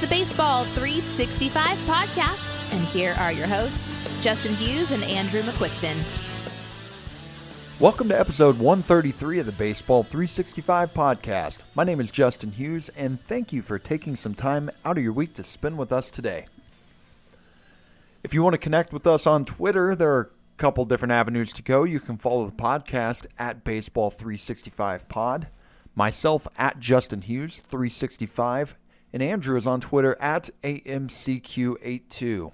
the Baseball 365 podcast, and here are your hosts, Justin Hughes and Andrew McQuiston. Welcome to episode 133 of the Baseball 365 podcast. My name is Justin Hughes, and thank you for taking some time out of your week to spend with us today. If you want to connect with us on Twitter, there are a couple different avenues to go. You can follow the podcast at Baseball 365 Pod, myself at Justin Hughes 365, and Andrew is on Twitter at AMCQ82.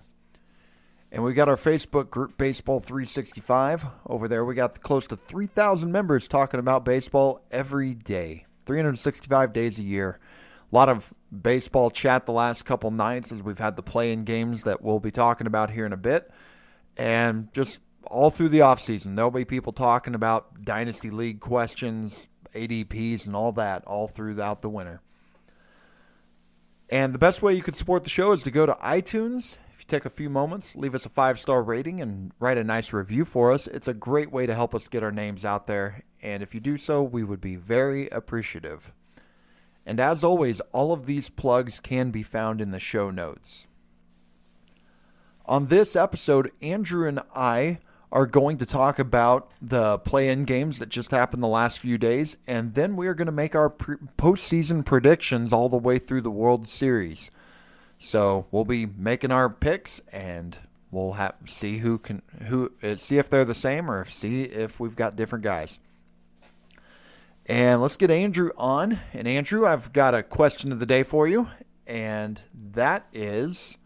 And we got our Facebook group, Baseball 365. Over there, we got close to 3,000 members talking about baseball every day, 365 days a year. A lot of baseball chat the last couple nights as we've had the play in games that we'll be talking about here in a bit. And just all through the offseason, there'll be people talking about Dynasty League questions, ADPs, and all that all throughout the winter. And the best way you can support the show is to go to iTunes If you take a few moments, leave us a five star rating, and write a nice review for us. It's a great way to help us get our names out there. And if you do so, we would be very appreciative. And as always, all of these plugs can be found in the show notes. On this episode, Andrew and I are going to talk about the play in games that just happened the last few days, and then we are going to make our pre- postseason predictions all the way through the World Series. So we'll be making our picks, and we'll have see who can who uh, see if they're the same or if, see if we've got different guys. And let's get Andrew on. And Andrew, I've got a question of the day for you, and that is,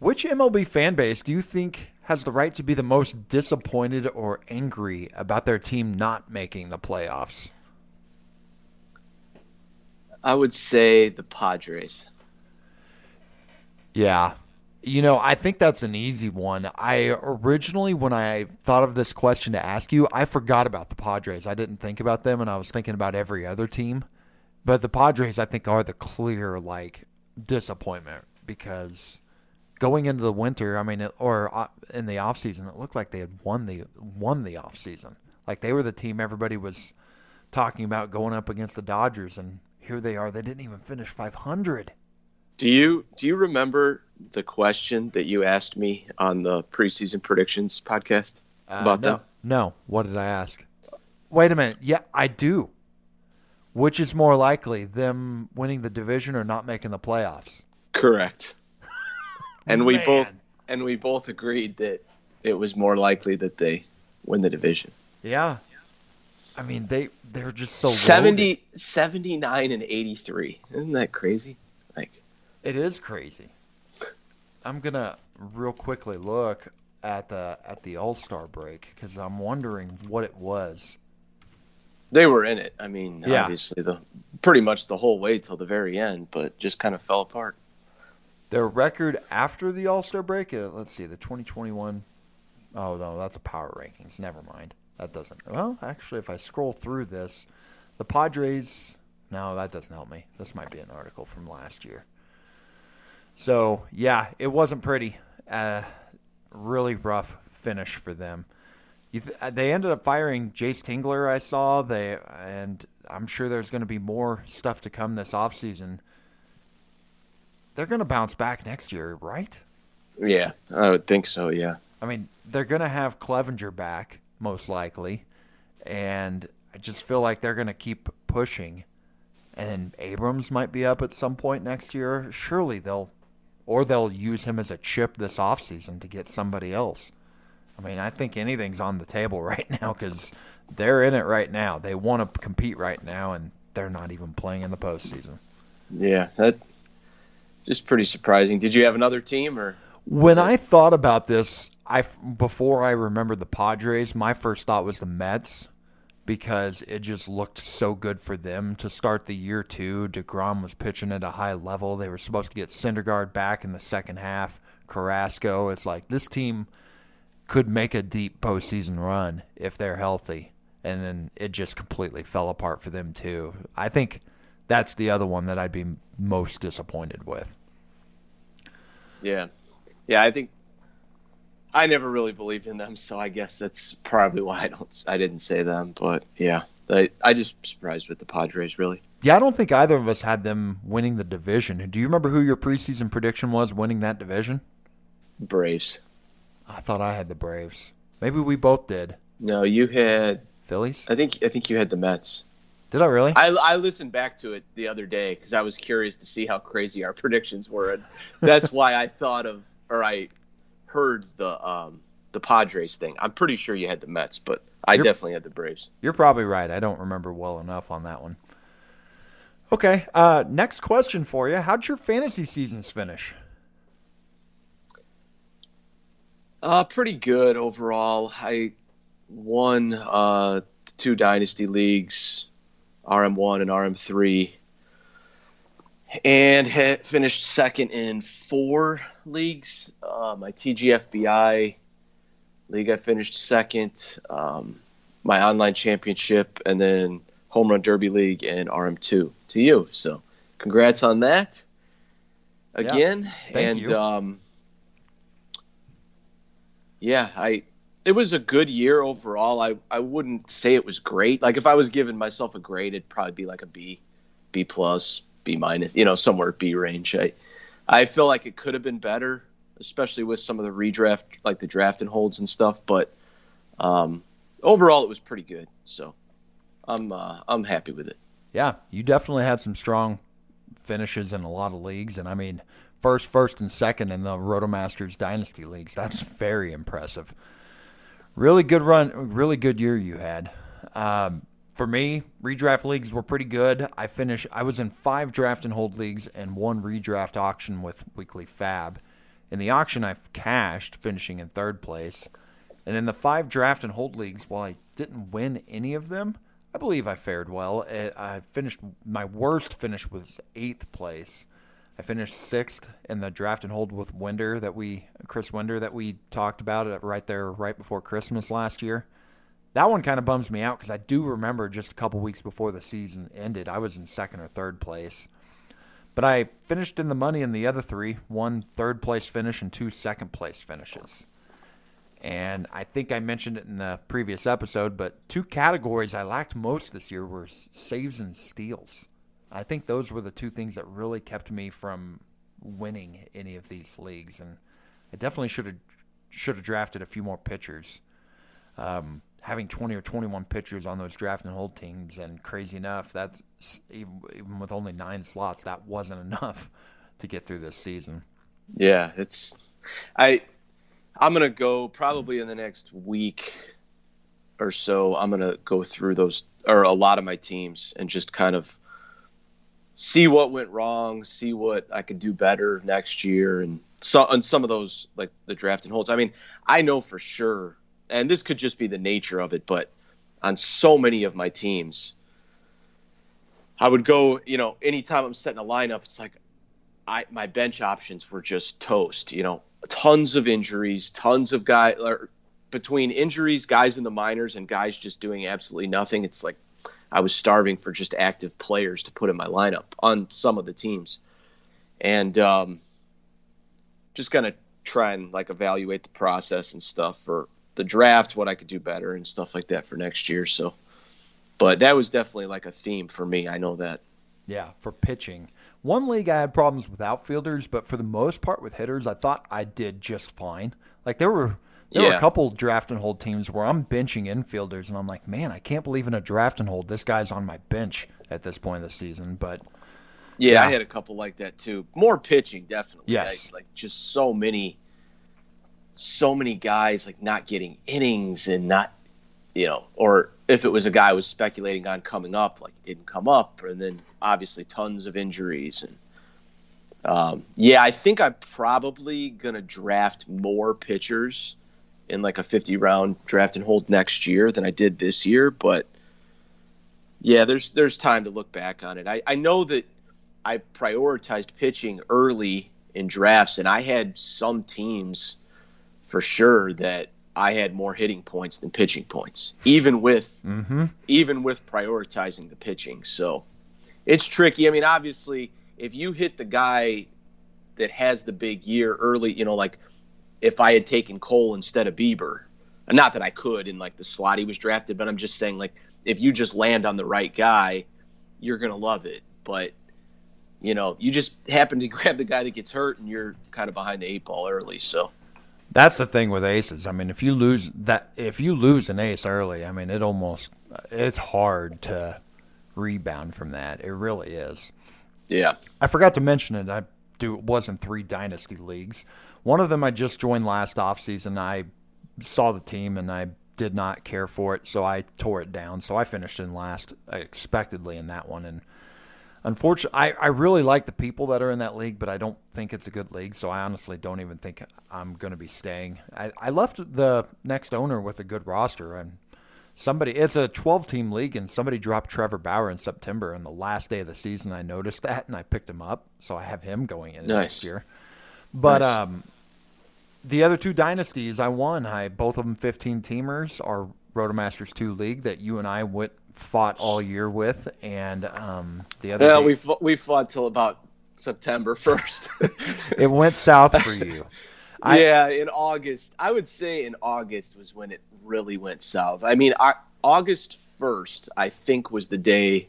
which MLB fan base do you think has the right to be the most disappointed or angry about their team not making the playoffs? I would say the Padres. Yeah. You know, I think that's an easy one. I originally, when I thought of this question to ask you, I forgot about the Padres. I didn't think about them, and I was thinking about every other team. But the Padres, I think, are the clear like disappointment because going into the winter, I mean, or uh, in the off season, it looked like they had won the won the off season. Like they were the team everybody was talking about going up against the Dodgers, and here they are. They didn't even finish 500. Do you do you remember the question that you asked me on the preseason predictions podcast uh, about no, that? No. What did I ask? Wait a minute. Yeah, I do. Which is more likely, them winning the division or not making the playoffs? Correct. And we both and we both agreed that it was more likely that they win the division. Yeah. I mean, they they're just so 70 79 and 83. Isn't that crazy? Like it is crazy. I'm gonna real quickly look at the at the All Star break because I'm wondering what it was. They were in it. I mean, yeah. obviously the pretty much the whole way till the very end, but just kind of fell apart. Their record after the All Star break. Uh, let's see, the 2021. Oh no, that's a power rankings. Never mind. That doesn't. Well, actually, if I scroll through this, the Padres. No, that doesn't help me. This might be an article from last year. So yeah, it wasn't pretty. Uh, really rough finish for them. Th- uh, they ended up firing Jayce Tingler. I saw they, and I'm sure there's going to be more stuff to come this offseason. They're going to bounce back next year, right? Yeah, I would think so. Yeah. I mean, they're going to have Clevinger back most likely, and I just feel like they're going to keep pushing. And Abrams might be up at some point next year. Surely they'll or they'll use him as a chip this offseason to get somebody else. I mean, I think anything's on the table right now because they're in it right now. They want to compete right now, and they're not even playing in the postseason. Yeah, that just pretty surprising. Did you have another team or? When I thought about this, I before I remembered the Padres, my first thought was the Mets because it just looked so good for them to start the year too. DeGrom was pitching at a high level. They were supposed to get Syndergaard back in the second half. Carrasco. It's like this team could make a deep postseason run if they're healthy. And then it just completely fell apart for them too. I think that's the other one that I'd be most disappointed with. Yeah. Yeah, I think I never really believed in them, so I guess that's probably why I don't I didn't say them. But yeah, I I just surprised with the Padres really. Yeah, I don't think either of us had them winning the division. Do you remember who your preseason prediction was winning that division? Braves. I thought I had the Braves. Maybe we both did. No, you had Phillies. I think I think you had the Mets. Did I really? I, I listened back to it the other day because I was curious to see how crazy our predictions were, and that's why I thought of or I heard the um, the Padres thing. I'm pretty sure you had the Mets, but I You're- definitely had the Braves. You're probably right. I don't remember well enough on that one. Okay. Uh, next question for you. How'd your fantasy seasons finish? Uh, pretty good overall. I won uh, two dynasty leagues, RM1 and RM3, and ha- finished second in four leagues. Uh, my TGFBI league, I finished second. Um, my online championship, and then home run derby league and RM2 to you. So, congrats on that again. thank and you. um, yeah, I it was a good year overall. I I wouldn't say it was great. Like if I was giving myself a grade, it'd probably be like a B, B plus, B minus, you know, somewhere B range. I I feel like it could have been better, especially with some of the redraft, like the draft and holds and stuff. But um, overall, it was pretty good. So I'm uh, I'm happy with it. Yeah, you definitely had some strong finishes in a lot of leagues, and I mean, first, first, and second in the Rotomasters Dynasty leagues. That's very impressive. Really good run, really good year you had. Um, for me, redraft leagues were pretty good. I finished. I was in five draft and hold leagues and one redraft auction with Weekly Fab. In the auction, I cashed, finishing in third place. And in the five draft and hold leagues, while I didn't win any of them, I believe I fared well. Eh, I finished my worst finish was eighth place. I finished sixth in the draft and hold with Winder that we Chris Winder that we talked about it right there right before Christmas last year. That one kind of bums me out because I do remember just a couple weeks before the season ended, I was in second or third place. But I finished in the money in the other three one third place finish and two second place finishes. And I think I mentioned it in the previous episode, but two categories I lacked most this year were saves and steals. I think those were the two things that really kept me from winning any of these leagues. And I definitely should have should have drafted a few more pitchers. Um, having 20 or 21 pitchers on those draft and hold teams, and crazy enough, that's even, even with only nine slots, that wasn't enough to get through this season. Yeah, it's I I'm gonna go probably in the next week or so. I'm gonna go through those or a lot of my teams and just kind of see what went wrong, see what I could do better next year, and so on some of those like the draft and holds. I mean, I know for sure, and this could just be the nature of it, but on so many of my teams, I would go. You know, anytime I'm setting a lineup, it's like I my bench options were just toast. You know, tons of injuries, tons of guys between injuries, guys in the minors, and guys just doing absolutely nothing. It's like I was starving for just active players to put in my lineup on some of the teams, and um, just kind of try and like evaluate the process and stuff for the draft, what I could do better and stuff like that for next year. So, but that was definitely like a theme for me. I know that. Yeah, for pitching. One league I had problems with outfielders, but for the most part with hitters, I thought I did just fine. Like there were there were a couple draft and hold teams where I'm benching infielders and I'm like, man, I can't believe in a draft and hold this guy's on my bench at this point of the season. But Yeah, Yeah. I had a couple like that too. More pitching, definitely. Yes. I- like just so many, so many guys like not getting innings and not, you know, or if it was a guy I was speculating on coming up, like it didn't come up, and then obviously tons of injuries and. Um, yeah, I think I'm probably gonna draft more pitchers in like a 50 round draft and hold next year than I did this year, but yeah, there's there's time to look back on it. I, I know that I prioritized pitching early in drafts, and I had some teams for sure that I had more hitting points than pitching points, even with mm-hmm. even with prioritizing the pitching. So it's tricky. I mean, obviously, if you hit the guy that has the big year early, you know, like if I had taken Cole instead of Bieber, not that I could in like the slot he was drafted, but I'm just saying like if you just land on the right guy, you're gonna love it. But you know, you just happen to grab the guy that gets hurt, and you're kind of behind the eight ball early. So that's the thing with aces. I mean, if you lose that, if you lose an ace early, I mean, it almost it's hard to rebound from that. It really is. Yeah. I forgot to mention it. I do It was in three dynasty leagues. One of them I just joined last offseason. I saw the team and I did not care for it, so I tore it down. So I finished in last expectedly in that one. And unfortunately, I, I really like the people that are in that league, but I don't think it's a good league. So I honestly don't even think I'm going to be staying. I, I left the next owner with a good roster, and somebody it's a 12 team league and somebody dropped Trevor Bauer in September and the last day of the season I noticed that and I picked him up so I have him going in nice. next year but nice. um the other two dynasties I won I both of them 15 teamers are Rotomasters 2 league that you and I went fought all year with and um the other Yeah, day, we fought, we fought till about September 1st. it went south for you. I, yeah, in August. I would say in August was when it really went south. I mean, I, August 1st, I think, was the day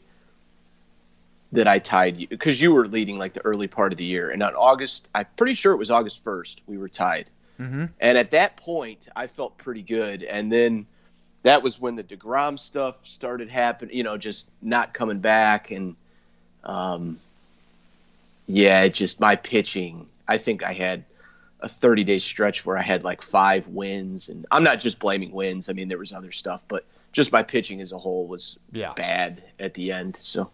that I tied you because you were leading like the early part of the year. And on August, I'm pretty sure it was August 1st, we were tied. Mm-hmm. And at that point, I felt pretty good. And then that was when the DeGrom stuff started happening, you know, just not coming back. And um, yeah, just my pitching, I think I had a 30 day stretch where I had like five wins, and I'm not just blaming wins. I mean, there was other stuff, but just my pitching as a whole was yeah. bad at the end. So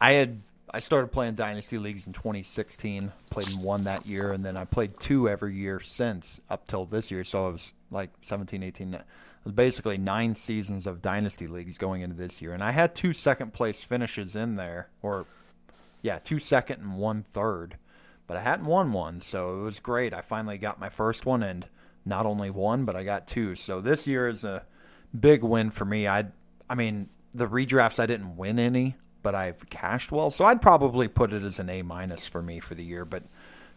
I had I started playing dynasty leagues in 2016, played one that year, and then I played two every year since up till this year. So I was like 17, 18. It was basically nine seasons of dynasty leagues going into this year, and I had two second place finishes in there, or yeah, two second and one third but I hadn't won one, so it was great. I finally got my first one, and not only one, but I got two. So this year is a big win for me. I, I mean, the redrafts I didn't win any, but I've cashed well, so I'd probably put it as an A minus for me for the year. But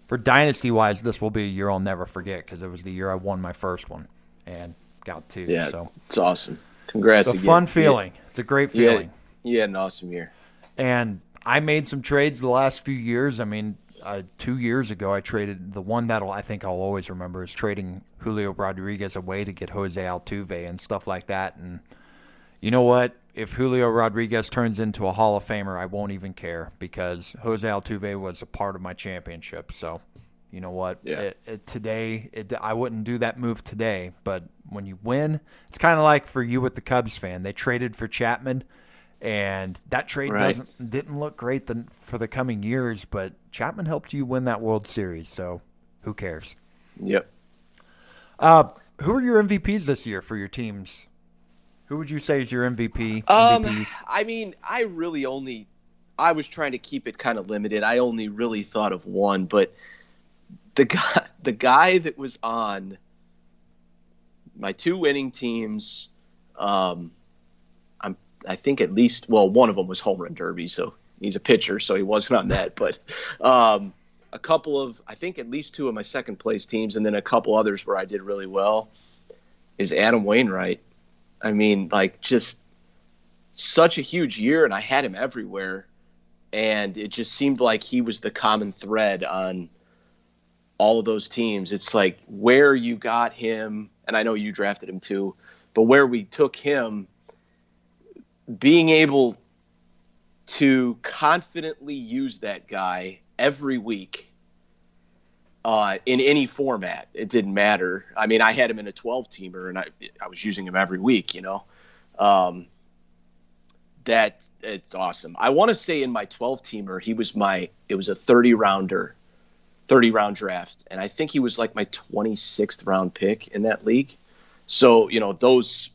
for dynasty wise, this will be a year I'll never forget because it was the year I won my first one and got two. Yeah, so it's awesome. Congrats! It's a again. fun feeling. Yeah. It's a great feeling. You had, you had an awesome year. And I made some trades the last few years. I mean, uh, two years ago, I traded the one that I think I'll always remember is trading Julio Rodriguez away to get Jose Altuve and stuff like that. And you know what? If Julio Rodriguez turns into a Hall of Famer, I won't even care because Jose Altuve was a part of my championship. So, you know what? Yeah. It, it, today, it, I wouldn't do that move today. But when you win, it's kind of like for you with the Cubs fan. They traded for Chapman and that trade right. doesn't didn't look great the, for the coming years, but Chapman helped you win that World Series, so who cares? Yep. Uh, who are your MVPs this year for your teams? Who would you say is your MVP? Um, MVPs? I mean, I really only I was trying to keep it kind of limited. I only really thought of one, but the guy the guy that was on my two winning teams um, I think at least well one of them was home run derby, so he's a pitcher, so he wasn't on that. But um, a couple of I think at least two of my second place teams, and then a couple others where I did really well is Adam Wainwright. I mean, like just such a huge year, and I had him everywhere, and it just seemed like he was the common thread on all of those teams. It's like where you got him, and I know you drafted him too, but where we took him being able to confidently use that guy every week uh, in any format. It didn't matter. I mean, I had him in a 12 teamer and I, I was using him every week, you know. Um, that it's awesome. I want to say in my 12 teamer, he was my, it was a 30 rounder, 30 round draft. And I think he was like my 26th round pick in that league. So, you know, those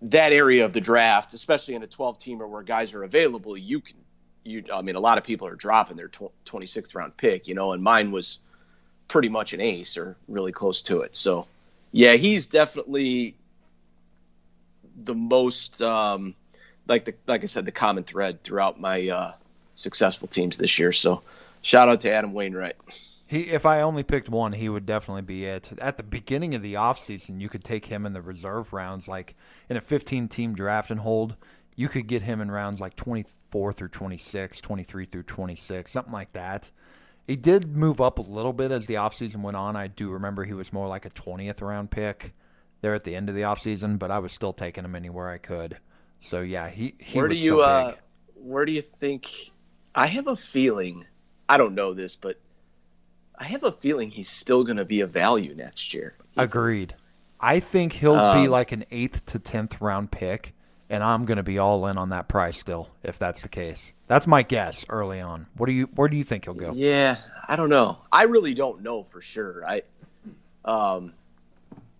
that area of the draft, especially in a 12 teamer where guys are available, you can, you, I mean, a lot of people are dropping their 26th round pick, you know, and mine was pretty much an ace or really close to it. So, yeah, he's definitely the most, um, like the, like I said, the common thread throughout my uh, successful teams this year. So, shout out to Adam Wainwright. He, if I only picked one, he would definitely be it. At the beginning of the offseason, you could take him in the reserve rounds, like in a 15 team draft and hold. You could get him in rounds like 24 through 26, 23 through 26, something like that. He did move up a little bit as the offseason went on. I do remember he was more like a 20th round pick there at the end of the offseason, but I was still taking him anywhere I could. So yeah, he, he where was do you so uh, where do you think I have a feeling I don't know this, but I have a feeling he's still going to be a value next year. Agreed. I think he'll be Um, like an eighth to tenth round pick, and I'm going to be all in on that price still if that's the case. That's my guess early on. What do you? Where do you think he'll go? Yeah, I don't know. I really don't know for sure. I, um,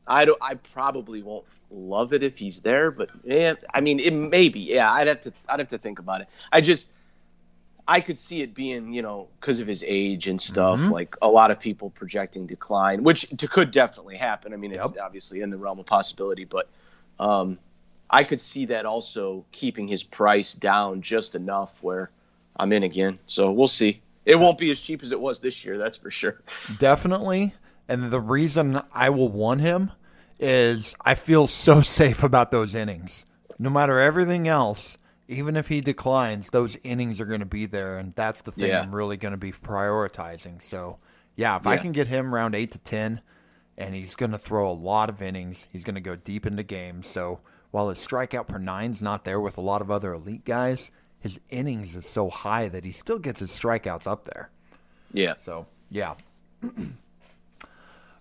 I don't. I probably won't love it if he's there, but yeah, I mean, it maybe. Yeah, I'd have to. I'd have to think about it. I just, I could see it being, you know, because of his age and stuff. Mhm. Like a lot of people projecting decline, which could definitely happen. I mean, it's obviously in the realm of possibility, but, um, I could see that also keeping his price down just enough where I'm in again. So we'll see. It won't be as cheap as it was this year, that's for sure. Definitely. And the reason I will want him is I feel so safe about those innings. No matter everything else, even if he declines, those innings are going to be there, and that's the thing Yeah. I'm really going to be prioritizing. So, yeah, if I can get him around eight to ten, and he's going to throw a lot of innings, he's going to go deep into games. So, while his strikeout per nine's not there with a lot of other elite guys, his innings is so high that he still gets his strikeouts up there. Yeah. So, yeah.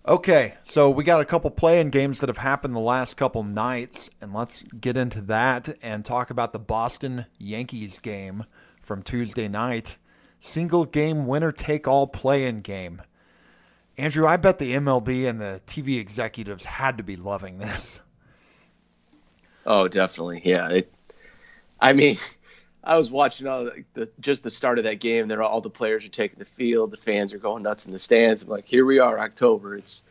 okay, so we got a couple playing games that have happened the last couple nights, and let's get into that and talk about the Boston Yankees game from Tuesday night. Single game winner take all play-in game. Andrew, I bet the MLB and the TV executives had to be loving this. Oh, definitely. Yeah. It, I mean, I was watching all the, the just the start of that game. There, all the players are taking the field. The fans are going nuts in the stands. I'm like, here we are, October. It's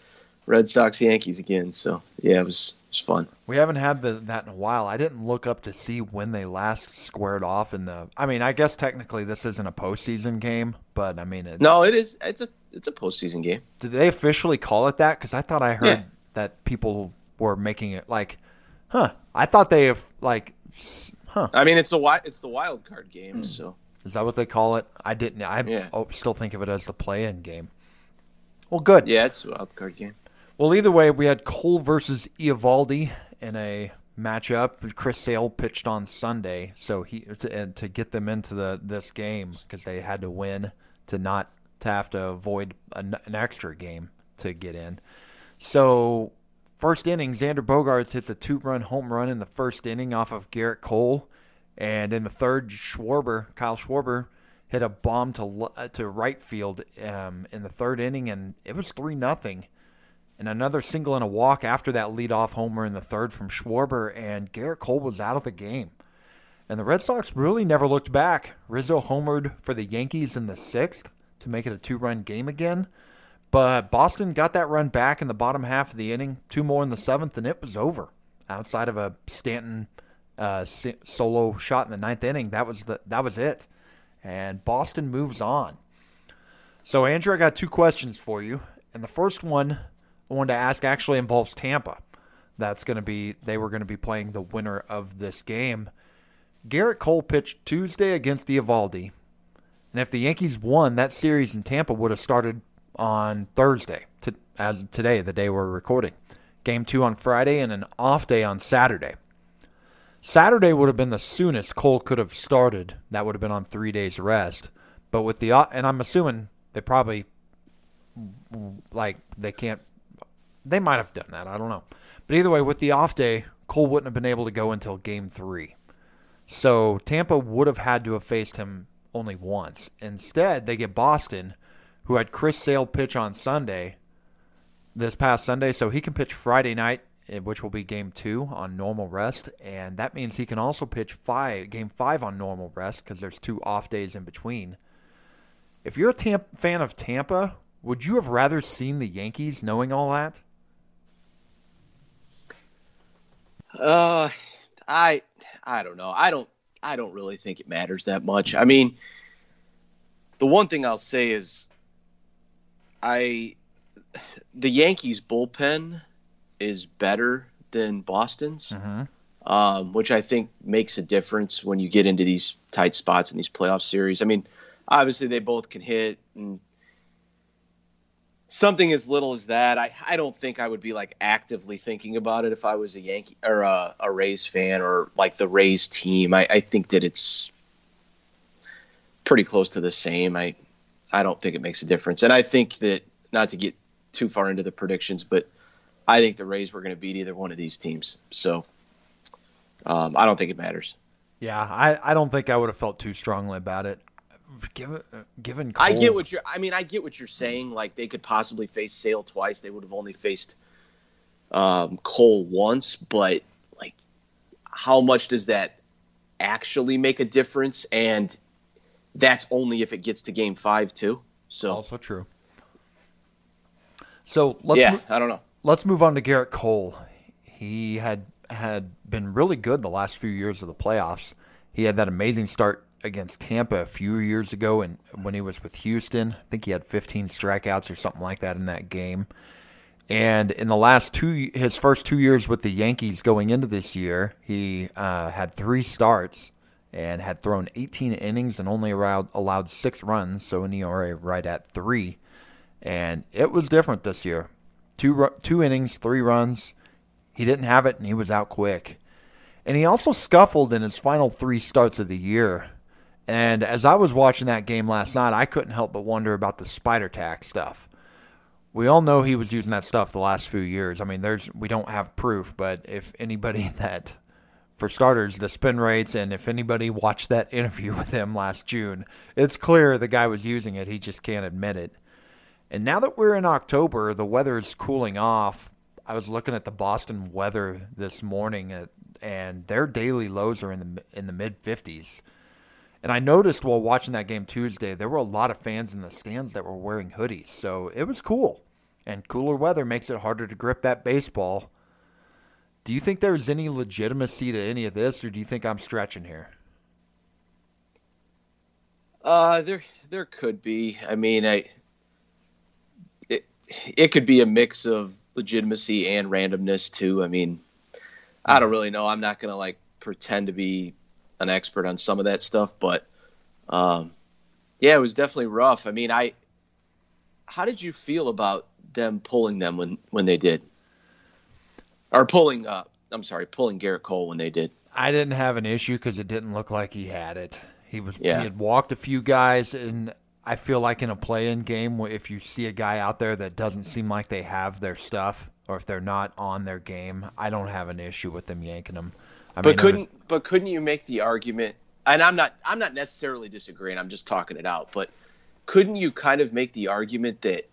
Red Sox Yankees again. So yeah, it was it was fun. We haven't had the, that in a while. I didn't look up to see when they last squared off in the. I mean, I guess technically this isn't a postseason game, but I mean, it's, No, it is. It's a it's a postseason game. did they officially call it that? Because I thought I heard Yeah. that people were making it like, huh? I thought they have like, huh? I mean, it's the wi- it's the wild card game. Hmm. So Is that what they call it? I didn't. I Yeah. oh, still think of it as the play-in game. Well, good. yeah, it's a wild card game. Well, either way, we had Cole versus Eovaldi in a matchup. Chris Sale pitched on Sunday, so he to, and to get them into the this game because they had to win to not to have to avoid an, an extra game to get in. So, first inning, Xander Bogaerts hits a two-run home run in the first inning off of Gerrit Cole, and in the third, Schwarber, Kyle Schwarber, hit a bomb to uh, to right field um, in the third inning, and it was three nothing and another single and a walk after that leadoff homer in the third from Schwarber, and Gerrit Cole was out of the game. And the Red Sox really never looked back. Rizzo homered for the Yankees in the sixth to make it a two run game again. But Boston got that run back in the bottom half of the inning, two more in the seventh, and it was over. Outside of a Stanton uh, solo shot in the ninth inning, that was the that was it. And Boston moves on. So, Andrew, I got two questions for you. And the first one I wanted to ask actually involves Tampa. That's going to be, they were going to be playing the winner of this game. Gerrit Cole pitched Tuesday against Eovaldi. And if the Yankees won, that series in Tampa would have started on Thursday, to, as today, the day we're recording. Game two on Friday and an off day on Saturday. Saturday would have been the soonest Cole could have started. That would have been on three days rest. But with the and I'm assuming they probably like they can't. They might have done that. I don't know. But either way, with the off day, Cole wouldn't have been able to go until Game Three. So Tampa would have had to have faced him only once. Instead, they get Boston, who had Chris Sale pitch on Sunday, this past Sunday, so he can pitch Friday night, eh, which will be game two on normal rest, and that means he can also pitch five game five on normal rest because there's two off days in between. If you're a fan of Tampa, would you have rather seen the Yankees knowing all that? Uh, I I don't know. I don't I don't really think it matters that much. I mean, the one thing I'll say is I the Yankees bullpen is better than Boston's, Mm-hmm. um, which I think makes a difference when you get into these tight spots in these playoff series. I mean, obviously they both can hit and something as little as that. I, I don't think I would be like actively thinking about it if I was a Yankee or a, a Rays fan or like the Rays team. I, I think that it's pretty close to the same. I I don't think it makes a difference. And I think that not to get too far into the predictions, but I think the Rays were going to beat either one of these teams. So um, I don't think it matters. Yeah, I, I don't think I would have felt too strongly about it. Given given I get what you're. I mean, I get what you're saying. Like they could possibly face Sale twice. They would have only faced um, Cole once, but like, how much does that actually make a difference? And that's only if it gets to Game Five too. So also true. So let's yeah, mo- I don't know. let's move on to Gerrit Cole. He had had been really good the last few years of the playoffs. He had that amazing start against Tampa a few years ago, and when he was with Houston, I think he had 15 strikeouts or something like that in that game. And in the last two, his first two years with the Yankees going into this year, he uh, had three starts and had thrown 18 innings and only allowed, allowed six runs, so an ERA right at three. And it was different this year. Two two innings, three runs. He didn't have it, and he was out quick. And he also scuffled in his final three starts of the year. And as I was watching that game last night, I couldn't help but wonder about the spider tack stuff. We all know he was using that stuff the last few years. I mean, there's we don't have proof, but if anybody that for starters, the spin rates, and if anybody watched that interview with him last June, it's clear the guy was using it. He just can't admit it. And now that we're in October, the weather is cooling off. I was looking at the Boston weather this morning, uh, and their daily lows are in the in the mid 50s. And I noticed while watching that game Tuesday, there were a lot of fans in the stands that were wearing hoodies, so it was cool. And cooler weather makes it harder to grip that baseball. Do you think there's any legitimacy to any of this, or do you think I'm stretching here? Uh, there there could be. I mean, I it it could be a mix of legitimacy and randomness too. I mean, I don't really know. I'm not gonna like pretend to be an expert on some of that stuff, but um, yeah, it was definitely rough. I mean, I how did you feel about them pulling them when when they did, or pulling? Uh, I'm sorry, pulling Gerrit Cole when they did. I didn't have an issue because it didn't look like he had it. He was Yeah. he had walked a few guys, and I feel like in a play-in game, if you see a guy out there that doesn't seem like they have their stuff, or if they're not on their game, I don't have an issue with them yanking them. I But mean, couldn't but couldn't you make the argument? And I'm not I'm not necessarily disagreeing. I'm just talking it out. But couldn't you kind of make the argument that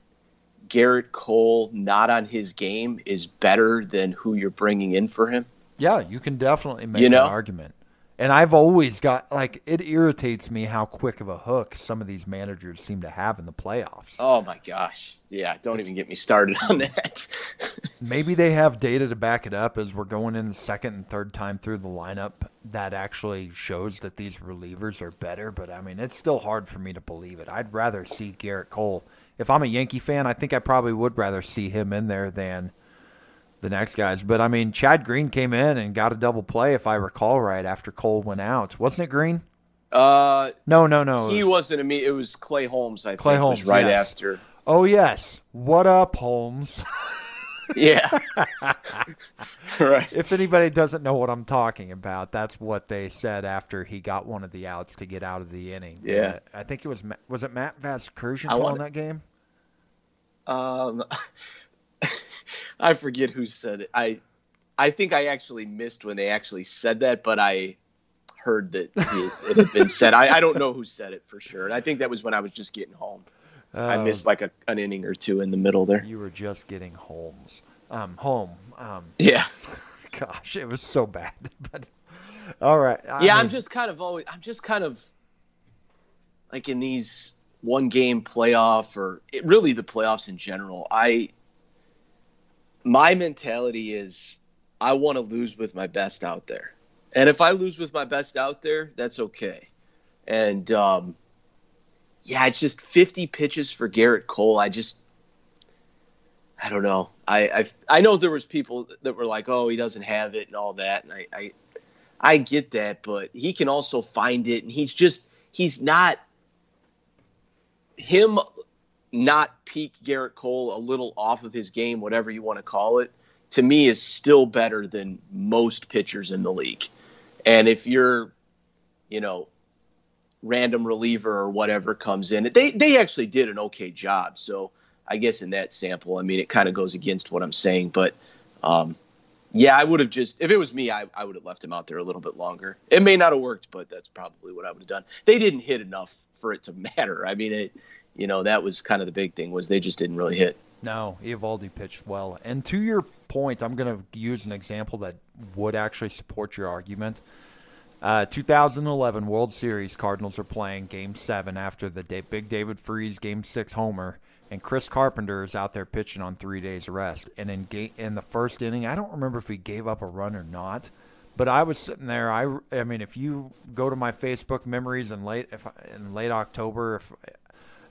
Gerrit Cole not on his game is better than who you're bringing in for him? Yeah, you can definitely make You know? that argument. And I've always got like it irritates me how quick of a hook some of these managers seem to have in the playoffs. Oh my gosh. Yeah, don't even get me started on that. Maybe they have data to back it up as we're going in the second and third time through the lineup that actually shows that these relievers are better, but I mean, it's still hard for me to believe it. I'd rather see Gerrit Cole. If I'm a Yankee fan, I think I probably would rather see him in there than the next guys. But I mean, Chad Green came in and got a double play, if I recall right, after Cole went out. Wasn't it Green? uh No, no, no. he was- wasn't a me it was Clay Holmes, I think. Clay think Holmes, right yes. after. Oh, yes. What up, Holmes? Yeah. right. If anybody doesn't know what I'm talking about, that's what they said after he got one of the outs to get out of the inning. Yeah. Uh, I think it was was it Matt Vasgersian calling that game? Um, I forget who said it. I, I think I actually missed when they actually said that, but I heard that it, it had been said. I, I don't know who said it for sure. And I think that was when I was just getting home. I Uh, missed like a, an inning or two in the middle there. You were just getting Holmes, um, home. Um, Yeah, gosh, it was so bad. But all right, I yeah. I'm just kind of always. I'm just kind of like in these one game playoff or it, really the playoffs in general. I my mentality is I want to lose with my best out there. And if I lose with my best out there, that's okay. And um, yeah, it's just 50 pitches for Gerrit Cole. I just I don't know. I, I I know there was people that were like, "Oh, he doesn't have it" and all that, and I, I I get that, but he can also find it, and he's just he's not him not peak Gerrit Cole a little off of his game, whatever you want to call it. To me, is still better than most pitchers in the league. And if you're, you know, random reliever or whatever comes in, they they actually did an okay job. So I guess in that sample, I mean, it kind of goes against what I'm saying, but. Um, yeah, I would have just if it was me, I, I would have left him out there a little bit longer. It may not have worked, but that's probably what I would have done. They didn't hit enough for it to matter. I mean, it, you know, that was kind of the big thing was they just didn't really hit. No, Eovaldi pitched well. And to your point, I'm going to use an example that would actually support your argument. Uh, 2011 World Series, Cardinals are playing Game Seven after the big David Freese Game Six homer and Chris Carpenter is out there pitching on three days rest. And in ga- in the first inning, I don't remember if he gave up a run or not, but I was sitting there. I, I mean, if you go to my Facebook memories in late if in late October, if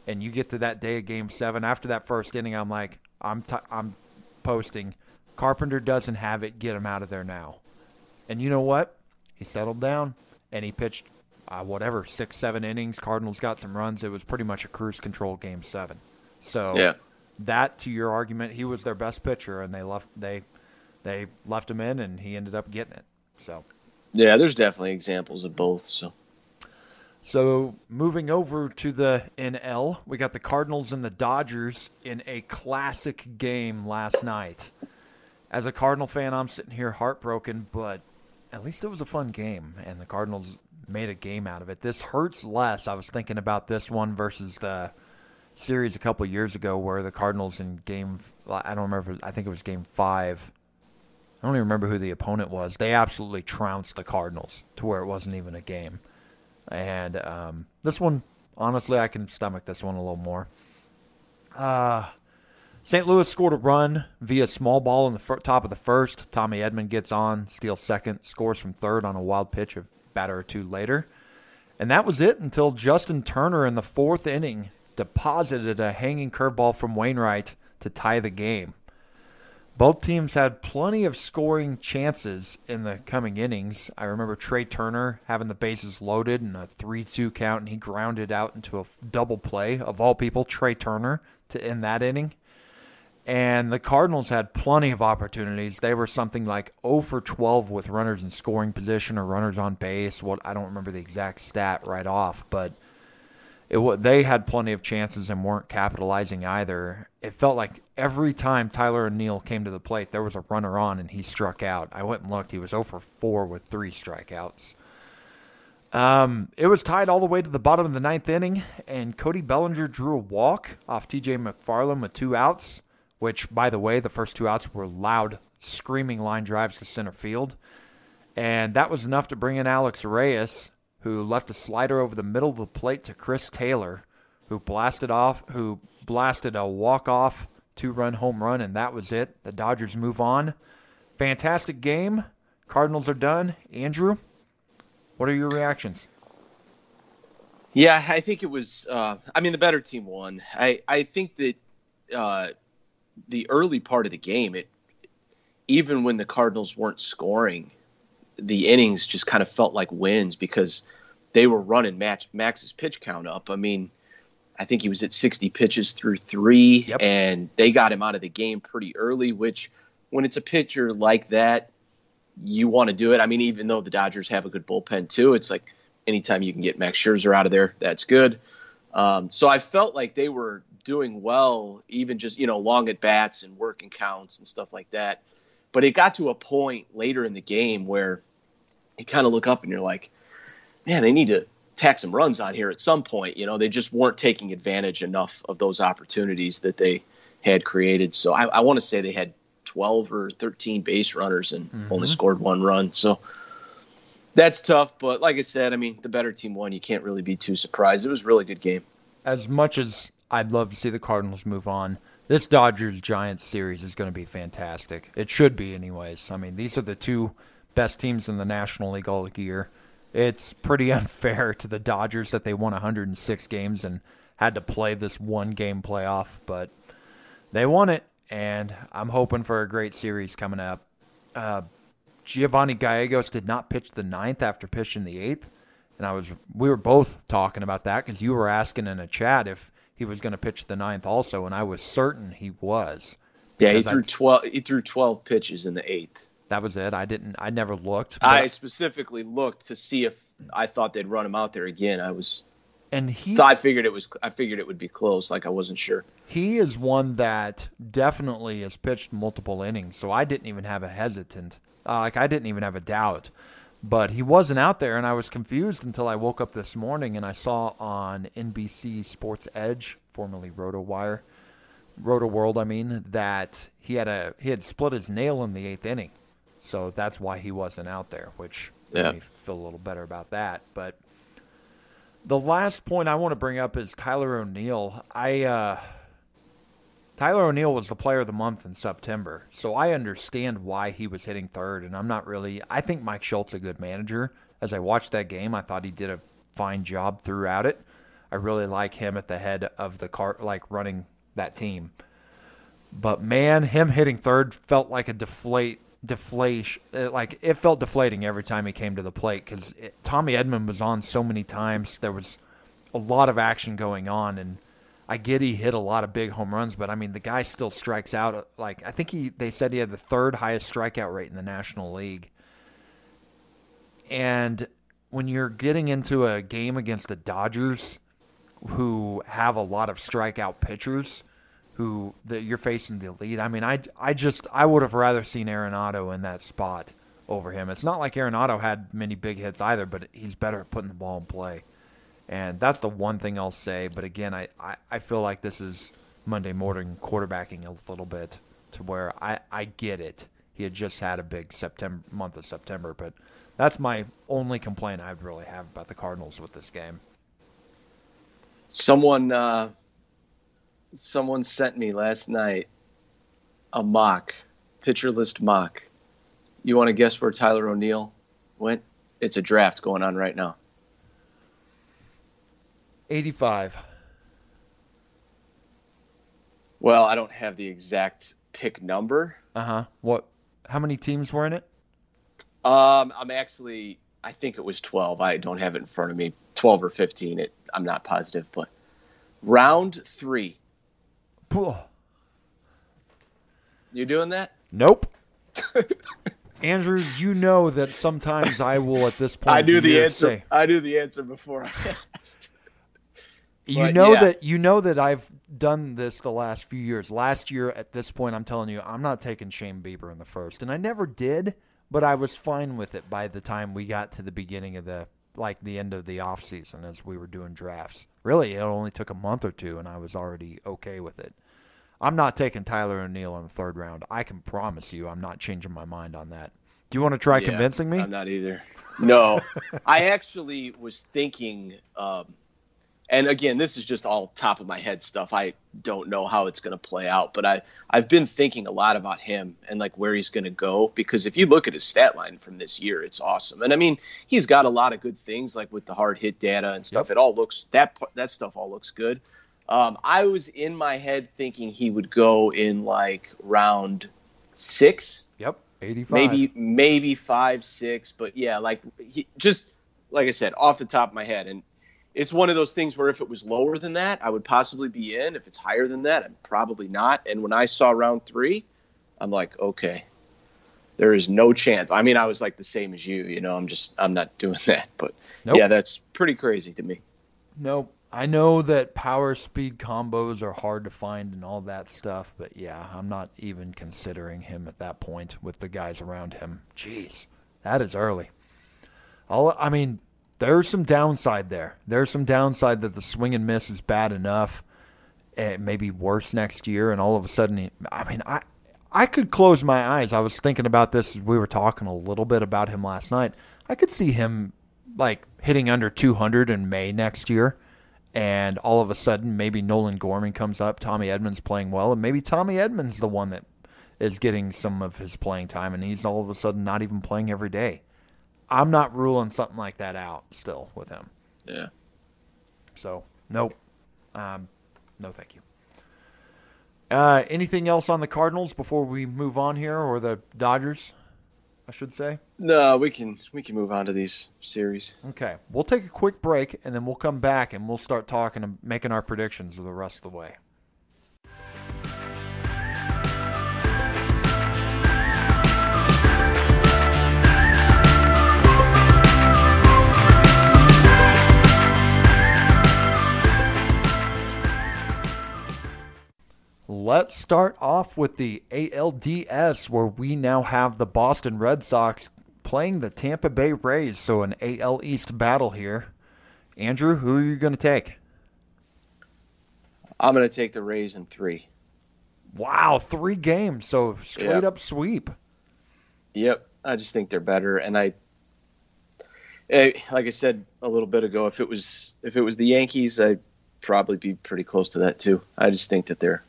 and you get to that day of Game Seven after that first inning, I'm like, I'm t- I'm posting. Carpenter doesn't have it. Get him out of there now. And you know what? He settled down and he pitched uh, whatever six, seven innings. Cardinals got some runs. It was pretty much a cruise control Game Seven. So yeah. that to your argument, he was their best pitcher, and they left they they left him in, and he ended up getting it. So yeah, there's definitely examples of both. So. So moving over to the NL, we got the Cardinals and the Dodgers in a classic game last night. As a Cardinal fan, I'm sitting here heartbroken, but at least it was a fun game, and the Cardinals made a game out of it. This hurts less. I was thinking about this one versus the series a couple years ago where the Cardinals in game I don't remember I think it was game 5 I don't even remember who the opponent was. They absolutely trounced the Cardinals to where it wasn't even a game. And um, this one, honestly, I can stomach this one a little more. Uh, St. Louis scored a run via small ball in the fir- top of the first. Tommy Edman gets on, steals second, scores from third on a wild pitch a batter or two later. And that was it until Justin Turner in the fourth inning deposited a hanging curveball from Wainwright to tie the game. Both teams had plenty of scoring chances in the coming innings. I remember Trea Turner having the bases loaded in a 3 2 count, and he grounded out into a double play, of all people, Trea Turner, to end that inning. And the Cardinals had plenty of opportunities. They were something like 0 for 12 with runners in scoring position or runners on base. What I don't remember the exact stat right off, but it they had plenty of chances and weren't capitalizing either. It felt like every time Tyler O'Neill came to the plate, there was a runner on and he struck out. I went and looked; he was 0 for 4 with three strikeouts. Um, it was tied all the way to the bottom of the ninth inning, and Cody Bellinger drew a walk off T.J. McFarland with two outs. Which, by the way, the first two outs were loud, screaming line drives to center field, and that was enough to bring in Alex Reyes who left a slider over the middle of the plate to Chris Taylor, who blasted off, who blasted a walk-off two-run home run, and that was it. The Dodgers move on. Fantastic game. Cardinals are done. Andrew, what are your reactions? Yeah, I think it was. Uh, I mean, the better team won. I I think that uh, the early part of the game, it even when the Cardinals weren't scoring, the innings just kind of felt like wins because they were running Max, Max's pitch count up. I mean, I think he was at 60 pitches through three, yep. and they got him out of the game pretty early. Which, when it's a pitcher like that, you want to do it. I mean, even though the Dodgers have a good bullpen too, it's like anytime you can get Max Scherzer out of there, that's good. Um, so I felt like they were doing well, even just you know long at bats and working counts and stuff like that. But it got to a point later in the game where you kind of look up and you're like, man, they need to tack some runs on here at some point. You know, they just weren't taking advantage enough of those opportunities that they had created. So I, I want to say they had 12 or 13 base runners and mm-hmm. only scored one run. So that's tough. But like I said, I mean, the better team won. You can't really be too surprised. It was a really good game. As much as I'd love to see the Cardinals move on, this Dodgers Giants series is going to be fantastic. It should be, anyways. I mean, these are the two best teams in the National League all year. It's pretty unfair to the Dodgers that they won 106 games and had to play this one game playoff, but they won it. and I'm hoping for a great series coming up. Uh, Giovanni Gallegos did not pitch the ninth after pitching the eighth, and I was we were both talking about that because you were asking in a chat if he was going to pitch the ninth also, and I was certain he was. Yeah, he threw twelve. He threw twelve pitches in the eighth. That was it. I didn't. I never looked. I specifically looked to see if I thought they'd run him out there again. I was and he so I figured it was I figured it would be close like I wasn't sure. He is one that definitely has pitched multiple innings, so I didn't even have a hesitant. Uh, like I didn't even have a doubt. But he wasn't out there and I was confused until I woke up this morning and I saw on NBC Sports Edge, formerly RotoWire, Roto World, I mean, that he had a he had split his nail in the 8th inning. So that's why he wasn't out there, which yeah. made me feel a little better about that, but the last point I want to bring up is Tyler O'Neill. I uh, Tyler O'Neill was the player of the month in September, so I understand why he was hitting third. And I'm not really. I think Mike Shildt's a good manager. As I watched that game, I thought he did a fine job throughout it. I really like him at the head of the car, like running that team. But man, him hitting third felt like a deflate deflation. Uh, like it felt deflating every time he came to the plate because Tommy Edman was on so many times. There was a lot of action going on, and I get he hit a lot of big home runs, but I mean the guy still strikes out. Uh, like I think he they said he had the third highest strikeout rate in the National League, and when you're getting into a game against the Dodgers, who have a lot of strikeout pitchers who that you're facing the elite. I mean, I, I just I would have rather seen Arenado in that spot over him. It's not like Arenado had many big hits either, but he's better at putting the ball in play. And that's the one thing I'll say. But again, I, I, I feel like this is Monday morning quarterbacking a little bit to where I, I get it. He had just had a big September month of September, but that's my only complaint I'd really have about the Cardinals with this game. Someone uh, someone sent me last night a mock, pitcher list mock. You want to guess where Tyler O'Neill went? It's a draft going on right now. 85. Well, I don't have the exact pick number. Uh huh. What? How many teams were in it? Um, I'm actually. I think it was 12. I don't have it in front of me. 12 or 15. It. I'm not positive, but round three. You doing that? Nope. Andrew, you know that sometimes I will at this point. I knew the answer. Say, I knew the answer before I asked. You but, know yeah. that you know that I've done this the last few years. Last year at this point, I'm telling you, I'm not taking Shane Bieber in the first, and I never did, but I was fine with it by the time we got to the beginning of the like the end of the off season as we were doing drafts. Really, it only took a month or two, and I was already okay with it. I'm not taking Tyler O'Neill in the third round. I can promise you, I'm not changing my mind on that. Do you want to try yeah, convincing me? I'm not either. No, I actually was thinking, um, and again, this is just all top of my head stuff. I don't know how it's going to play out, but I I've been thinking a lot about him and like where he's going to go because if you look at his stat line from this year, it's awesome. And I mean, he's got a lot of good things like with the hard hit data and stuff. Yep. It all looks that that stuff all looks good. Um, I was in my head thinking he would go in like round six. Yep, eighty-five. Maybe maybe five, six, but yeah, like he, just like I said, off the top of my head, and it's one of those things where if it was lower than that, I would possibly be in. If it's higher than that, I'm probably not. And when I saw round three, I'm like, okay, there is no chance. I mean, I was like the same as you. You know, I'm just I'm not doing that. But nope. yeah, that's pretty crazy to me. Nope. I know that power speed combos are hard to find and all that stuff, but yeah, I'm not even considering him at that point with the guys around him. Jeez, that is early. All I mean, there's some downside there. There's some downside that the swing and miss is bad enough. Eh, it may be worse next year, and all of a sudden, I mean, I I could close my eyes. I was thinking about this as we were talking a little bit about him last night. I could see him like hitting under 200 in May next year and all of a sudden maybe Nolan Gorman comes up, Tommy Edman's playing well, and maybe Tommy Edman's the one that is getting some of his playing time, and he's all of a sudden not even playing every day. I'm not ruling something like that out still with him. Yeah. So nope, um, no, thank you. Uh, anything else on the Cardinals before we move on here, or the Dodgers, I should say? No, we can we can move on to these series. Okay, we'll take a quick break and then we'll come back and we'll start talking and making our predictions the rest of the way. Let's start off with the ALDS, where we now have the Boston Red Sox playing the Tampa Bay Rays. So, an AL East battle here. Andrew, who are you going to take? I'm going to take the Rays in three. Wow, three games. So, straight yep. up sweep. Yep. I just think they're better. And I, eh, like I said a little bit ago, if it was if it was the Yankees, I'd probably be pretty close to that too. I just think that they're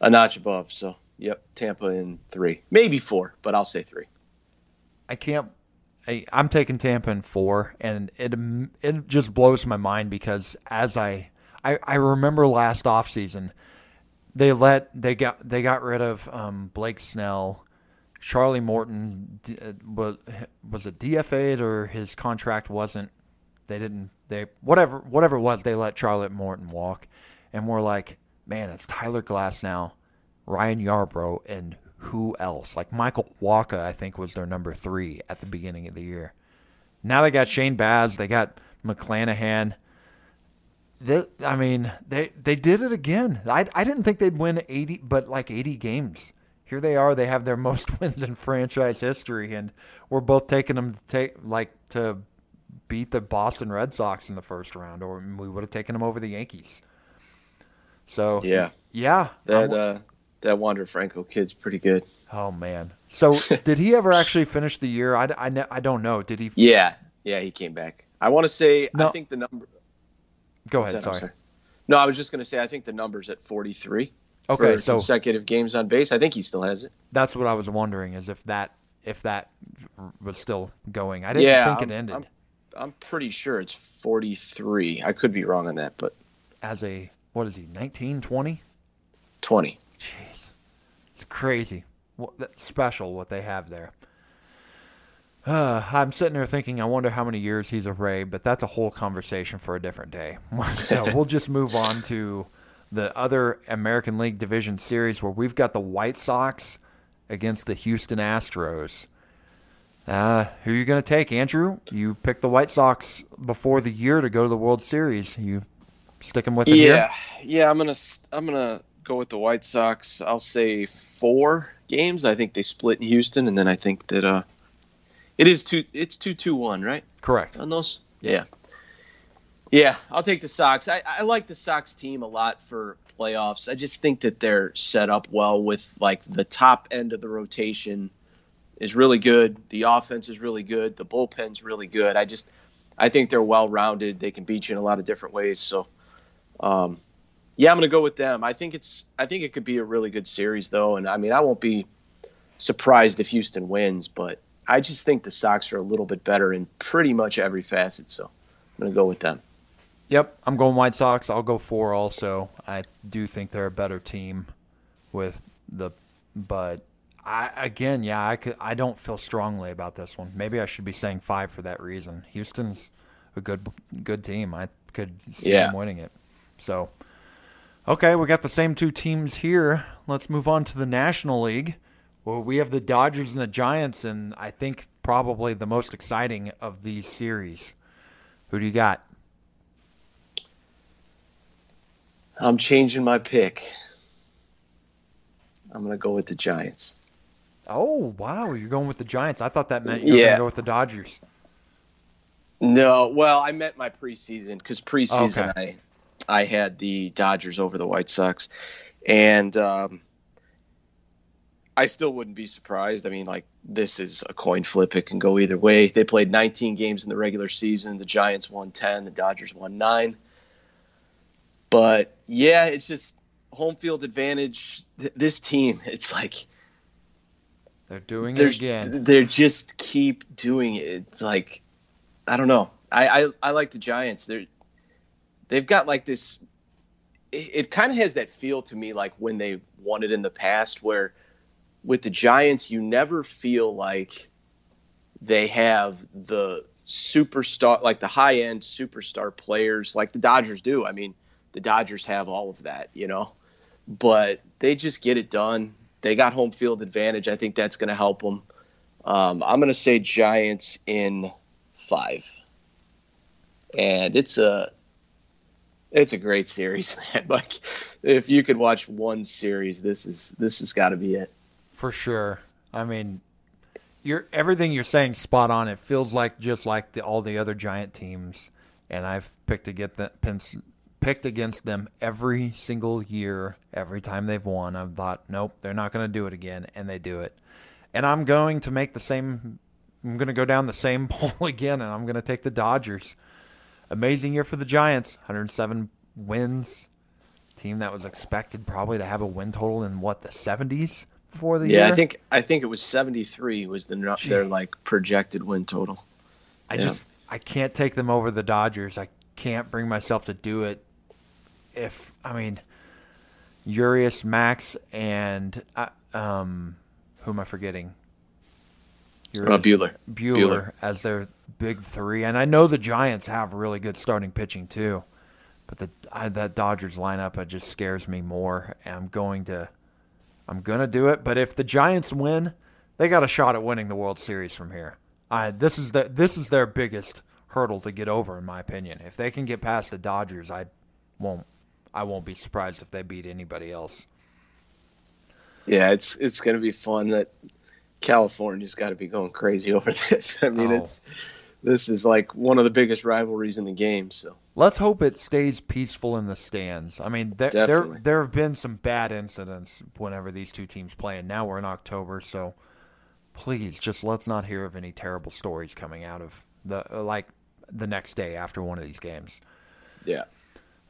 a notch above. So, yep, Tampa in three, maybe four, but I'll say three. I can't. I, I'm taking Tampa in four, and it it just blows my mind because as I I, I remember last offseason, they let they got they got rid of um, Blake Snell, Charlie Morton uh, was was it DFA'd or his contract wasn't. They didn't they whatever whatever it was they let Charlie Morton walk, and we're like man, it's Tyler Glasnow, Ryan Yarbrough, and who else? Like Michael Wacha, I think was their number three at the beginning of the year. Now they got Shane Baz, they got McClanahan. They, I mean, they they did it again. I I didn't think they'd win eighty, but like eighty games. Here they are. They have their most wins in franchise history, and we're both taking them to take like to beat the Boston Red Sox in the first round, or we would have taken them over the Yankees. So yeah, yeah, that uh, that Wander Franco kid's pretty good. Oh man. So did he ever actually finish the year? I, I, I don't know. Did he? Yeah, yeah, he came back. I want to say no. I think the number. Go ahead. Sorry. sorry. No, I was just going to say I think the number's at forty three. Okay, so consecutive games on base. I think he still has it. That's what I was wondering is if that if that was still going. I didn't yeah, think I'm, it ended. I'm, I'm pretty sure it's 43. I could be wrong on that, but as a what is he, 19, 20? 20. Jeez. It's crazy. What, special what they have there. Uh, I'm sitting there thinking, I wonder how many years he's a Ray, but that's a whole conversation for a different day. so we'll just move on to the other American League Division Series where we've got the White Sox against the Houston Astros. Uh, who are you going to take, Andrew? You picked the White Sox before the year to go to the World Series. You sticking with it yeah, here? Yeah, I'm gonna I'm gonna go with the White Sox. I'll say four games. I think they split in Houston, and then I think that uh, it is two. It's two two one, right? Correct on those. Yeah. Yeah, I'll take the Sox. I, I like the Sox team a lot for playoffs. I just think that they're set up well with like the top end of the rotation is really good. The offense is really good. The bullpen's really good. I just I think they're well rounded. They can beat you in a lot of different ways. So um, yeah, I'm going to go with them. I think it's I think it could be a really good series though, and I mean I won't be surprised if Houston wins, but I just think the Sox are a little bit better in pretty much every facet. So I'm going to go with them. Yep, I'm going White Sox. I'll go four also. I do think they're a better team with the, but I again, yeah, I could. I don't feel strongly about this one. Maybe I should be saying five for that reason. Houston's a good good team. I could see yeah. them winning it. So, okay, we got the same two teams here. Let's move on to the National League. Well, we have the Dodgers and the Giants, and I think probably the most exciting of these series. Who do you got? I'm changing my pick. I'm going to go with the Giants. Oh, wow. You're going with the Giants. I thought that meant you were yeah. going to go with the Dodgers. No, well, I meant my preseason because preseason okay. I had the Dodgers over the White Sox, and um, I still wouldn't be surprised. I mean, like this is a coin flip; it can go either way. They played 19 games in the regular season. The Giants won 10. The Dodgers won nine. But yeah, it's just home field advantage. This team, it's like they're doing it again. They just keep doing it. It's like I don't know. I, I, I like the Giants. They're they've got like this it, it kind of has that feel to me like when they won it in the past, where with the Giants, you never feel like they have the superstar, like the high end superstar players, like the Dodgers do. I mean, the Dodgers have all of that, you know, but they just get it done. They got home field advantage. I think that's going to help them. Um, I'm going to say Giants in five, and it's a it's a great series, man. Like if you could watch one series, this is this has got to be it. For sure. I mean, you're everything you're saying spot on. It feels like just like the, all the other giant teams, and I've picked to get the picked against them every single year. Every time they've won, I've thought, nope, they're not going to do it again, and they do it. And I'm going to make the same. I'm going to go down the same pole again, and I'm going to take the Dodgers. Amazing year for the Giants, 107 wins. Team that was expected probably to have a win total in what the 70s before the yeah, year. Yeah, I think I think it was 73 was the Gee. their like projected win total. I yeah. just I can't take them over the Dodgers. I can't bring myself to do it. If I mean, Urias, Max, and uh, um, who am I forgetting? Urias, uh, Buehler. Buehler. Buehler as their big three, and I know the Giants have really good starting pitching too, but the I, that Dodgers lineup it just scares me more. And I'm going to, I'm gonna do it. But if the Giants win, they got a shot at winning the World Series from here. I this is the this is their biggest hurdle to get over, in my opinion. If they can get past the Dodgers, I won't I won't be surprised if they beat anybody else. Yeah, it's it's gonna be fun. That California's got to be going crazy over this. I mean, oh. it's this is like one of the biggest rivalries in the game. So let's hope it stays peaceful in the stands. I mean, there there, there have been some bad incidents whenever these two teams play, and now we're in October, so please just let's not hear of any terrible stories coming out of the uh, like the next day after one of these games. Yeah.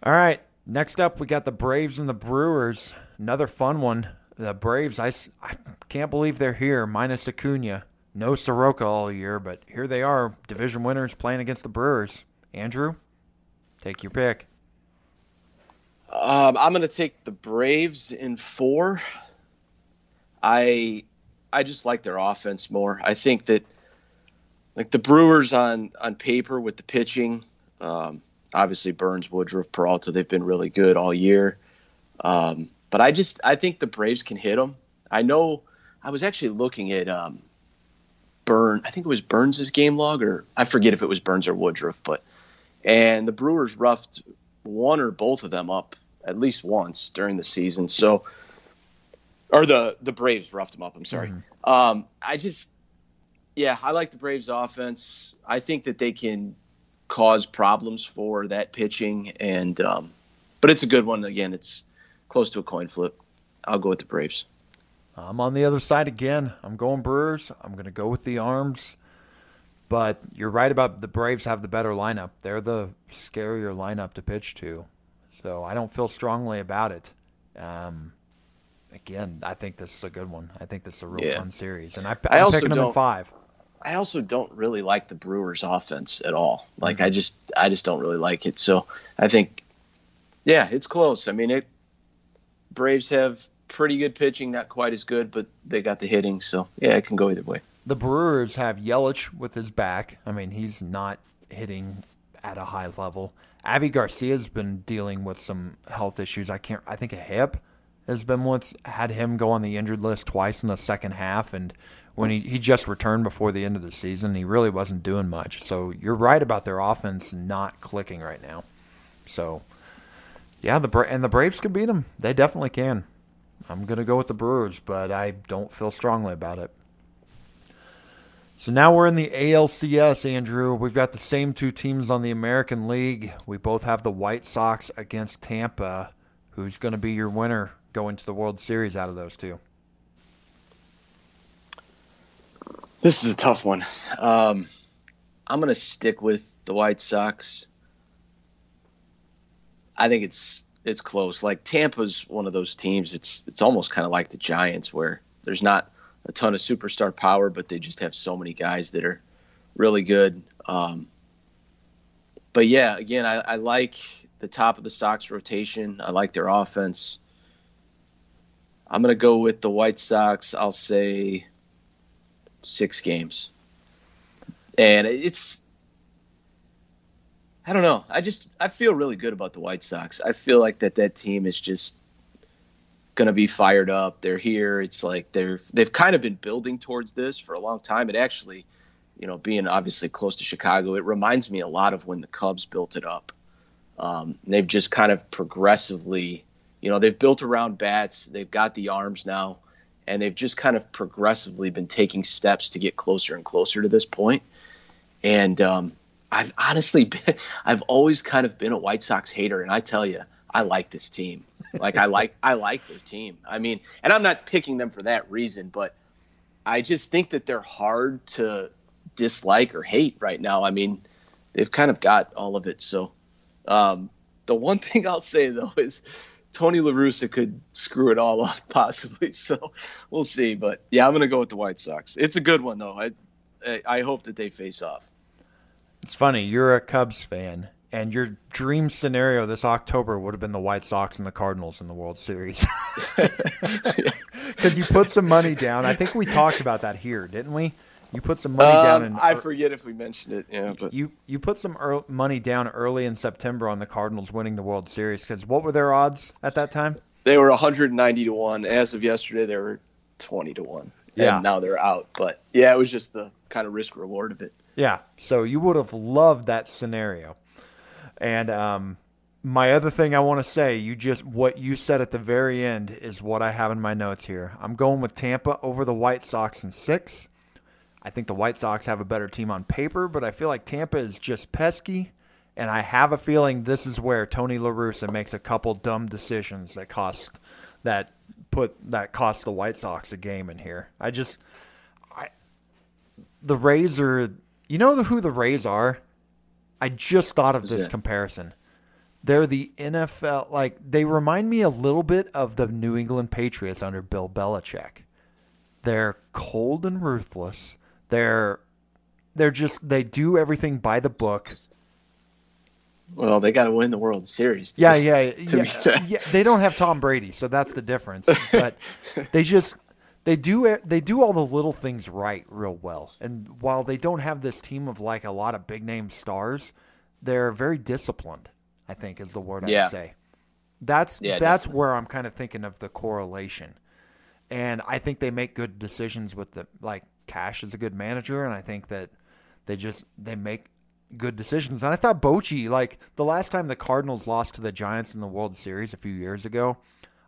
All right. Next up, we got the Braves and the Brewers. Another fun one. The Braves, I, I can't believe they're here, minus Acuna. No Soroka all year, but here they are, division winners playing against the Brewers. Andrew, take your pick. Um, I'm going to take the Braves in four. I I just like their offense more. I think that like the Brewers on on paper with the pitching, um, obviously Burnes, Woodruff, Peralta, they've been really good all year. Um, but I just I think the Braves can hit them. I know I was actually looking at um, Burn. I think it was Burnes's game log, or I forget if it was Burnes or Woodruff, but and the Brewers roughed one or both of them up at least once during the season. So, or the the Braves roughed them up. I'm sorry. Mm-hmm. Um, I just, yeah, I like the Braves offense. I think that they can cause problems for that pitching, and um, but it's a good one. Again, it's close to a coin flip. I'll go with the Braves. I'm on the other side again. I'm going Brewers. I'm going to go with the arms. But you're right about the Braves have the better lineup. They're the scarier lineup to pitch to. So I don't feel strongly about it. Um, again, I think this is a good one. I think this is a real yeah. fun series. And I, I'm I also picking them in five. I also don't really like the Brewers offense at all. Like mm-hmm. I just I just don't really like it. So I think yeah, it's close. I mean it Braves have pretty good pitching, not quite as good, but they got the hitting. So yeah, it can go either way. The Brewers have Yelich with his back. I mean, he's not hitting at a high level. Avi Garcia's been dealing with some health issues. I can't. I think a hip has been once had him go on the injured list twice in the second half, and when he, he just returned before the end of the season, he really wasn't doing much. So you're right about their offense not clicking right now. So yeah, the and the Braves can beat them. They definitely can. I'm going to go with the Brewers, but I don't feel strongly about it. So now we're in the ALCS, Andrew. We've got the same two teams on the American League. We both have the White Sox against Tampa. Who's going to be your winner going to the World Series out of those two? This is a tough one. Um, I'm going to stick with the White Sox. I think it's it's close. Like Tampa's one of those teams. It's it's almost kind of like the Giants, where there's not a ton of superstar power, but they just have so many guys that are really good. Um, but yeah, again, I, I like the top of the Sox rotation. I like their offense. I'm going to go with the White Sox. I'll say six games. And it's, I don't know. I just, I feel really good about the White Sox. I feel like that that team is just to be fired up. They're here. It's like they're, they've kind of been building towards this for a long time. It actually, you know, being obviously close to Chicago, it reminds me a lot of when the Cubs built it up. Um, they've just kind of progressively, you know, they've built around bats. They've got the arms now, and they've just kind of progressively been taking steps to get closer and closer to this point. And um, I've honestly been, I've always kind of been a White Sox hater, and I tell you, I like this team. Like I like I like their team. I mean, and I'm not picking them for that reason, but I just think that they're hard to dislike or hate right now. I mean, they've kind of got all of it. So um, the one thing I'll say though is Tony La Russa could screw it all up possibly. So we'll see. But yeah, I'm gonna go with the White Sox. It's a good one though. I I hope that they face off. It's funny. You're a Cubs fan, and your dream scenario this October would have been the White Sox and the Cardinals in the World Series. Because you put some money down. I think we talked about that here, didn't we? You put some money um, down, and I forget if we mentioned it. Yeah, but you you put some early, money down early in September on the Cardinals winning the World Series. Because what were their odds at that time? They were 190 to one. As of yesterday, they were 20 to one. Yeah. And now they're out. But yeah, it was just the kind of risk reward of it. Yeah. So you would have loved that scenario. And um, my other thing I want to say, you just what you said at the very end is what I have in my notes here. I'm going with Tampa over the White Sox in six. I think the White Sox have a better team on paper, but I feel like Tampa is just pesky. And I have a feeling this is where Tony La Russa makes a couple dumb decisions that cost that put that cost the White Sox a game in here. I just I the are you know who the Rays are? I just thought of this comparison. They're the NFL like they remind me a little bit of the New England Patriots under Bill Belichick. They're cold and ruthless they're they're just they do everything by the book. Well, they got to win the World Series. To, yeah, yeah, yeah, yeah. They don't have Tom Brady, so that's the difference. But they just they do eh, they do all the little things right real well. And while they don't have this team of like a lot of big name stars, they're very disciplined. I think is the word I'd say. That's yeah, that's definitely. where I'm kind of thinking of the correlation. And I think they make good decisions with the like Cash is a good manager, and I think that they just they make good decisions. And I thought Bochy, like the last time the Cardinals lost to the Giants in the World Series a few years ago,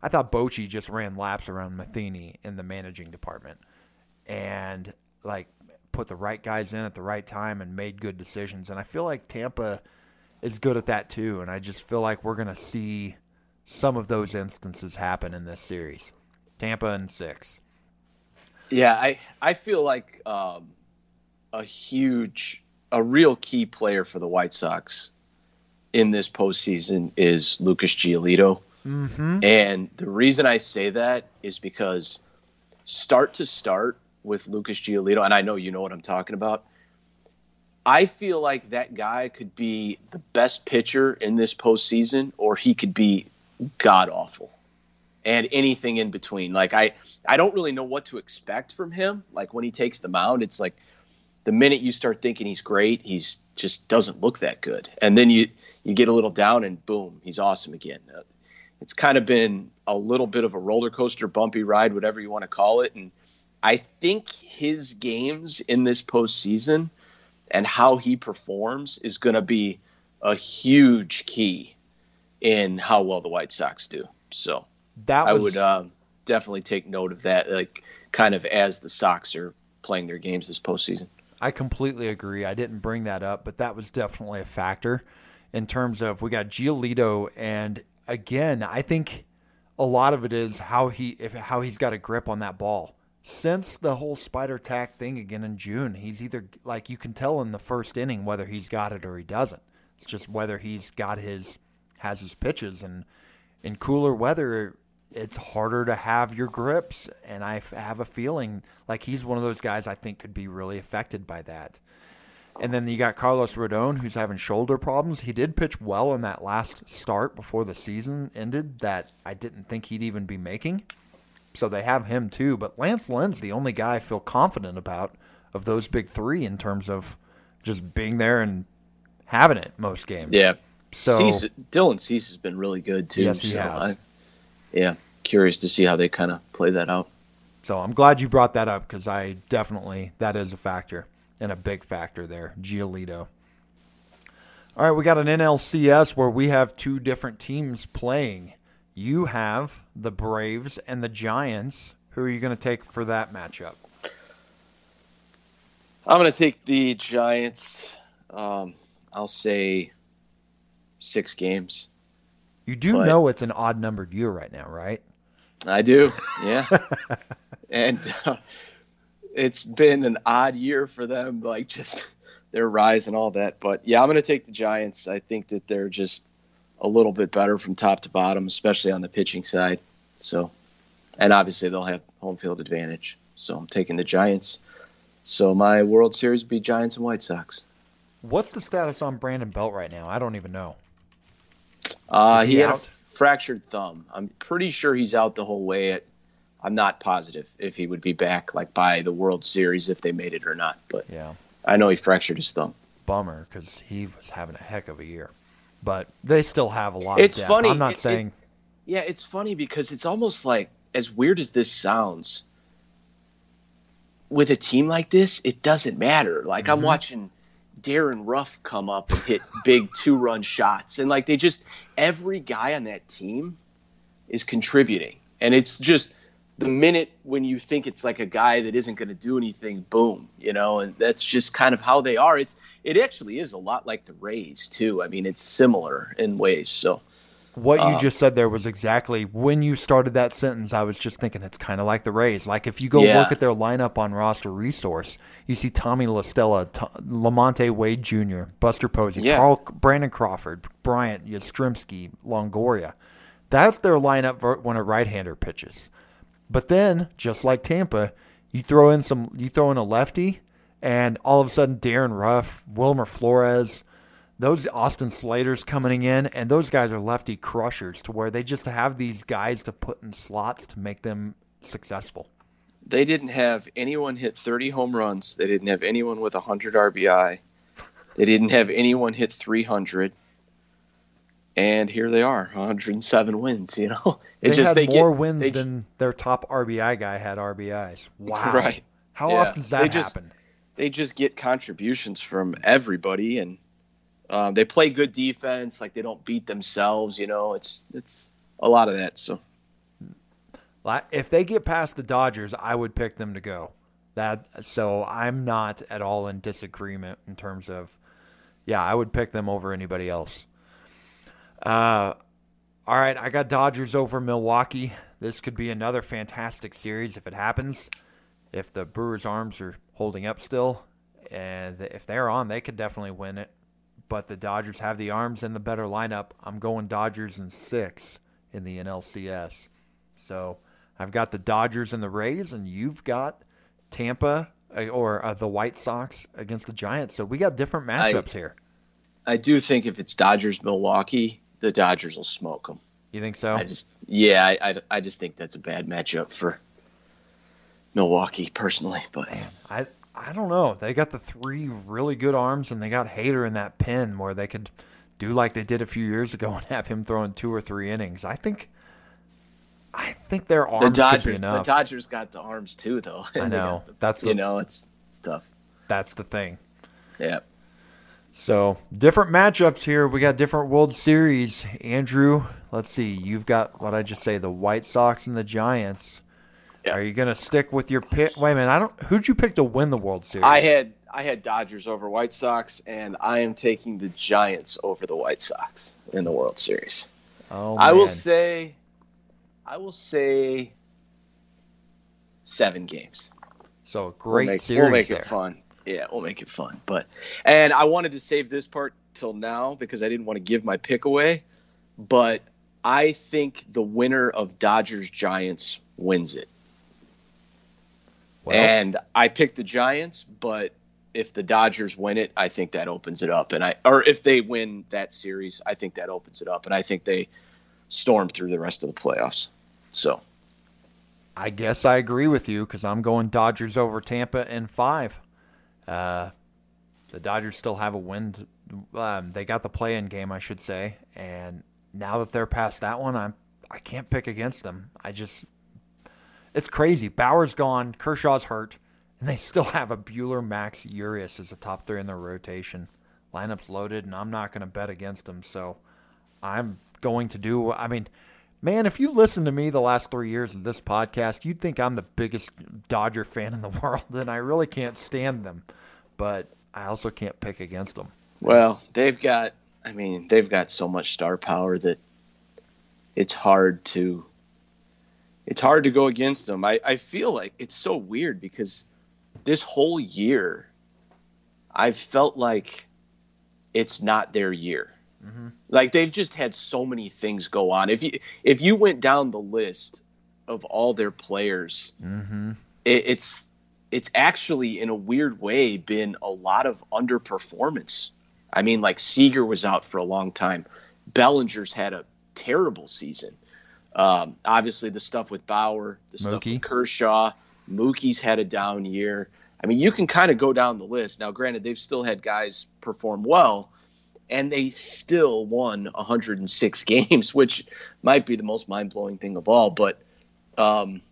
I thought Bochy just ran laps around Matheny in the managing department, and like put the right guys in at the right time and made good decisions. And I feel like Tampa is good at that too. And I just feel like we're gonna see some of those instances happen in this series. Tampa and six. Yeah, I I feel like um, a huge, a real key player for the White Sox in this postseason is Lucas Giolito. Mm-hmm. And the reason I say that is because start to start with Lucas Giolito, and I know you know what I'm talking about. I feel like that guy could be the best pitcher in this postseason, or he could be god awful, and anything in between. Like I, I don't really know what to expect from him. Like when he takes the mound, it's like the minute you start thinking he's great, he's just doesn't look that good. And then you you get a little down and boom, he's awesome again. Uh, it's kind of been a little bit of a roller coaster, bumpy ride, whatever you want to call it. And I think his games in this postseason and how he performs is going to be a huge key in how well the White Sox do. So that was, I would um, definitely take note of that, like kind of as the Sox are playing their games this postseason. I completely agree. I didn't bring that up, but that was definitely a factor in terms of we got Giolito, and again, I think a lot of it is how he if how he's got a grip on that ball. Since the whole spider tack thing again in June, he's either like you can tell in the first inning whether he's got it or he doesn't. It's just whether he's got his has his pitches and in cooler weather it's harder to have your grips, and I have a feeling like he's one of those guys I think could be really affected by that. And then you got Carlos Rodon, who's having shoulder problems. He did pitch well in that last start before the season ended that I didn't think he'd even be making. So they have him too. But Lance Lynn's the only guy I feel confident about of those big three in terms of just being there and having it most games. Yeah. So Cease, Dylan Cease has been really good too. Yes, he so has. I, yeah, curious to see how they kind of play that out. So I'm glad you brought that up because I definitely that is a factor and a big factor there, Giolito. All right, we got an NLCS where we have two different teams playing. You have the Braves and the Giants. Who are you going to take for that matchup? I'm going to take the Giants. Um, I'll say six games. You do But- know it's an odd numbered year right now, right? I do, yeah. and uh, it's been an odd year for them, like just their rise and all that. But yeah, I'm going to take the Giants. I think that they're just a little bit better from top to bottom, especially on the pitching side. So, and obviously they'll have home field advantage. So I'm taking the Giants. So my World Series would be Giants and White Sox. What's the status on Brandon Belt right now? I don't even know. Uh, he, he had a fractured thumb. I'm pretty sure he's out the whole way. At, I'm not positive if he would be back like by the World Series if they made it or not, but Yeah. I know he fractured his thumb. Bummer because he was having a heck of a year. But they still have a lot It's of depth. funny, I'm not it- it- saying Yeah, it's funny because it's almost like as weird as this sounds. With a team like this, it doesn't matter. Like I'm Mhm. watching Darin Ruf come up and hit big two-run shots, and like they just every guy on that team is contributing, and it's just the minute when you think it's like a guy that isn't going to do anything, boom, you know, and that's just kind of how they are. It's it actually is a lot like the Rays too. I mean, it's similar in ways. So What you Uh, just said there was exactly when you started that sentence. I was just thinking it's kind of like the Rays. Like if you go Yeah. look at their lineup on roster resource, you see Tommy La Stella, T- Lamonte Wade Jr., Buster Posey, Yeah. Carl, Brandon Crawford, Bryant Yastrzemski, Longoria. That's their lineup when a right-hander pitches. But then, just like Tampa, you throw in some, you throw in a lefty, and all of a sudden Darin Ruf, Wilmer Flores, those Austin Slaters coming in, and those guys are lefty crushers to where they just have these guys to put in slots to make them successful. They didn't have anyone hit 30 home runs. They didn't have anyone with 100 RBI. They didn't have anyone hit 300. And here they are, 107 wins. You know, They just had they more get, wins they- than their top RBI guy had RBIs. Wow! Right. How Yeah. often does that They just- happen? They just get contributions from everybody, and um, they play good defense. Like they don't beat themselves. You know, it's it's a lot of that. So If they get past the Dodgers, I would pick them to go. That so I'm not at all in disagreement in terms of, yeah, I would pick them over anybody else. Uh, all right, I got Dodgers over Milwaukee. This could be another fantastic series if it happens. If the Brewers' arms are holding up still, and if they're on, they could definitely win it. But the Dodgers have the arms and the better lineup. I'm going Dodgers in six in the NLCS. So I've got the Dodgers and the Rays, and you've got Tampa uh, or uh, the White Sox against the Giants. So we got different matchups here. I do think if it's Dodgers Milwaukee, the Dodgers will smoke them. You think so? I just yeah, I, I, I just think that's a bad matchup for Milwaukee personally. But I I don't know. They got the three really good arms, and they got Hader in that pen where they could do like they did a few years ago and have him throwing two or three innings. I think. I think their arms the could be Dodgers, the. Dodgers got the arms too, though. I know. That's the- you know it's it's tough. That's the thing. Yeah. So different matchups here. We got different World Series. Andrew, let's see. You've got what I just say: the White Sox and the Giants. Yeah. Are you gonna stick with your pick? Wait a minute. I don't. Who'd you pick to win the World Series? I had I had Dodgers over White Sox, and I am taking the Giants over the White Sox in the World Series. Oh, I will say, I will say, seven games. So a We'll great make, series we'll make there. it fun. Yeah, we'll make it fun. But and I wanted to save this part till now because I didn't want to give my pick away. But I think the winner of Dodgers Giants wins it. Well, and I picked the Giants, but if the Dodgers win it, I think that opens it up, and I or if they win that series, I think that opens it up, and I think they storm through the rest of the playoffs. So, I guess I agree with you because I'm going Dodgers over Tampa in five. Uh, the Dodgers still have a win. Um, they got the play-in game, I should say, and now that they're past that one, I'm I can't pick against them. I just it's crazy. Bauer's gone, Kershaw's hurt, and they still have a Buehler, Max, Urias as a top three in their rotation. Lineup's loaded, and I'm not going to bet against them. So I'm going to do. I mean, man, if you listen to me the last three years of this podcast, you'd think I'm the biggest Dodger fan in the world, and I really can't stand them. But I also can't pick against them. Well, they've got. I mean, they've got so much star power that it's hard to it's hard to go against them. I, I feel like it's so weird because this whole year I've felt like it's not their year. Mm-hmm. Like they've just had so many things go on. If you if you went down the list of all their players, mm-hmm. it, it's it's actually in a weird way been a lot of underperformance. I mean, like Seager was out for a long time. Bellinger's had a terrible season. Um, obviously, the stuff with Bauer, the Mookie. stuff with Kershaw, Mookie's had a down year. I mean, you can kind of go down the list. Now, granted, they've still had guys perform well, and they still won 106 games, which might be the most mind blowing thing of all. But um,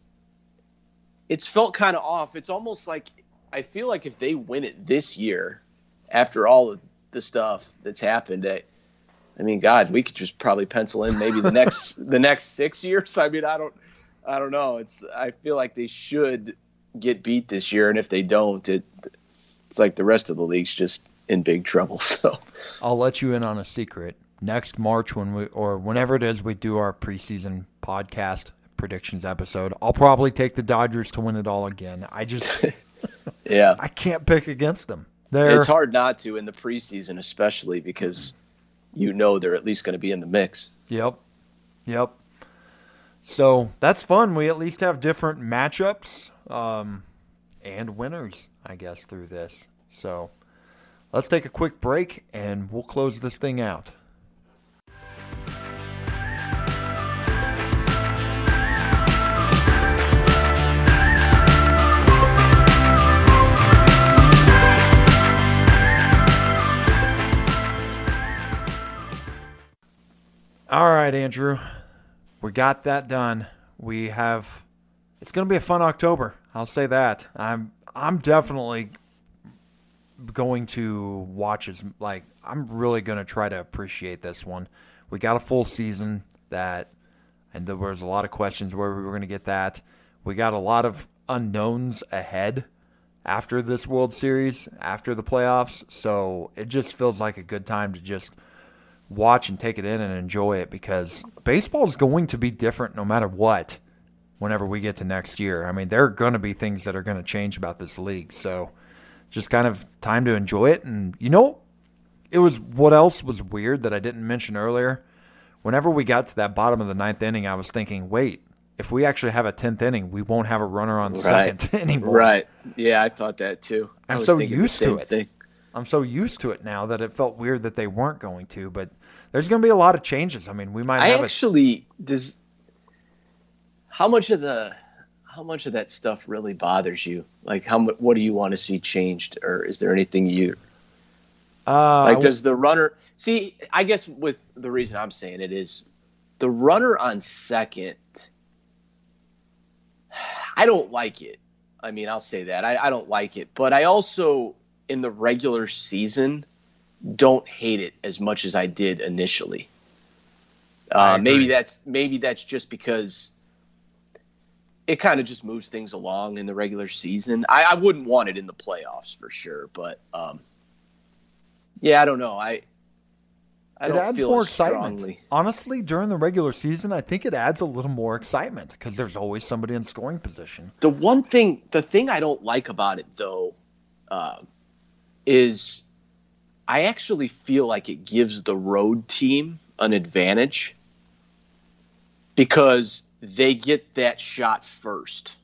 it's felt kind of off. It's almost like I feel like if they win it this year, after all of the stuff that's happened, I, I mean, God, we could just probably pencil in maybe the next the next six years. I mean, I don't, I don't know. It's I feel like they should get beat this year, and if they don't, it it's like the rest of the league's just in big trouble. So I'll let you in on a secret. Next March, when we or whenever it is we do our preseason podcast predictions episode, I'll probably take the Dodgers to win it all again. I just, yeah, I can't pick against them. They're, it's hard not to in the preseason, especially because you know they're at least going to be in the mix. Yep. Yep. So that's fun. We at least have different matchups um, and winners, I guess, through this. So let's take a quick break and we'll close this thing out. All right, Andrew. We got that done. We have it's going to be a fun October. I'll say that. I'm I'm definitely going to watch as like I'm really going to try to appreciate this one. We got a full season that and there was a lot of questions where we were going to get that. We got a lot of unknowns ahead after this World Series, after the playoffs. So it just feels like a good time to just watch and take it in and enjoy it because baseball is going to be different no matter what whenever we get to next year. I mean, there are going to be things that are going to change about this league. So just kind of time to enjoy it. And, you know, it was what else was weird that I didn't mention earlier? Whenever we got to that bottom of the ninth inning, I was thinking, wait, if we actually have a 10th inning, we won't have a runner on right. second anymore. Right. Yeah, I thought that too. I I'm so used to it. Thing. I'm so used to it now that it felt weird that they weren't going to, but there's going to be a lot of changes. I mean, we might. I actually a... does. How much of the how much of that stuff really bothers you? Like, how what do you want to see changed, or is there anything you uh, like? Does the runner see? I guess with the reason I'm saying it is the runner on second. I don't like it. I mean, I'll say that I, I don't like it, but I also in the regular season don't hate it as much as I did initially. Uh, maybe that's maybe that's just because it kind of just moves things along in the regular season. I, I wouldn't want it in the playoffs for sure, but um, yeah, I don't know. I, I it adds more excitement. Strongly. Honestly, during the regular season, I think it adds a little more excitement because there's always somebody in scoring position. The one thing, the thing I don't like about it though, uh, is I actually feel like it gives the road team an advantage because they get that shot first.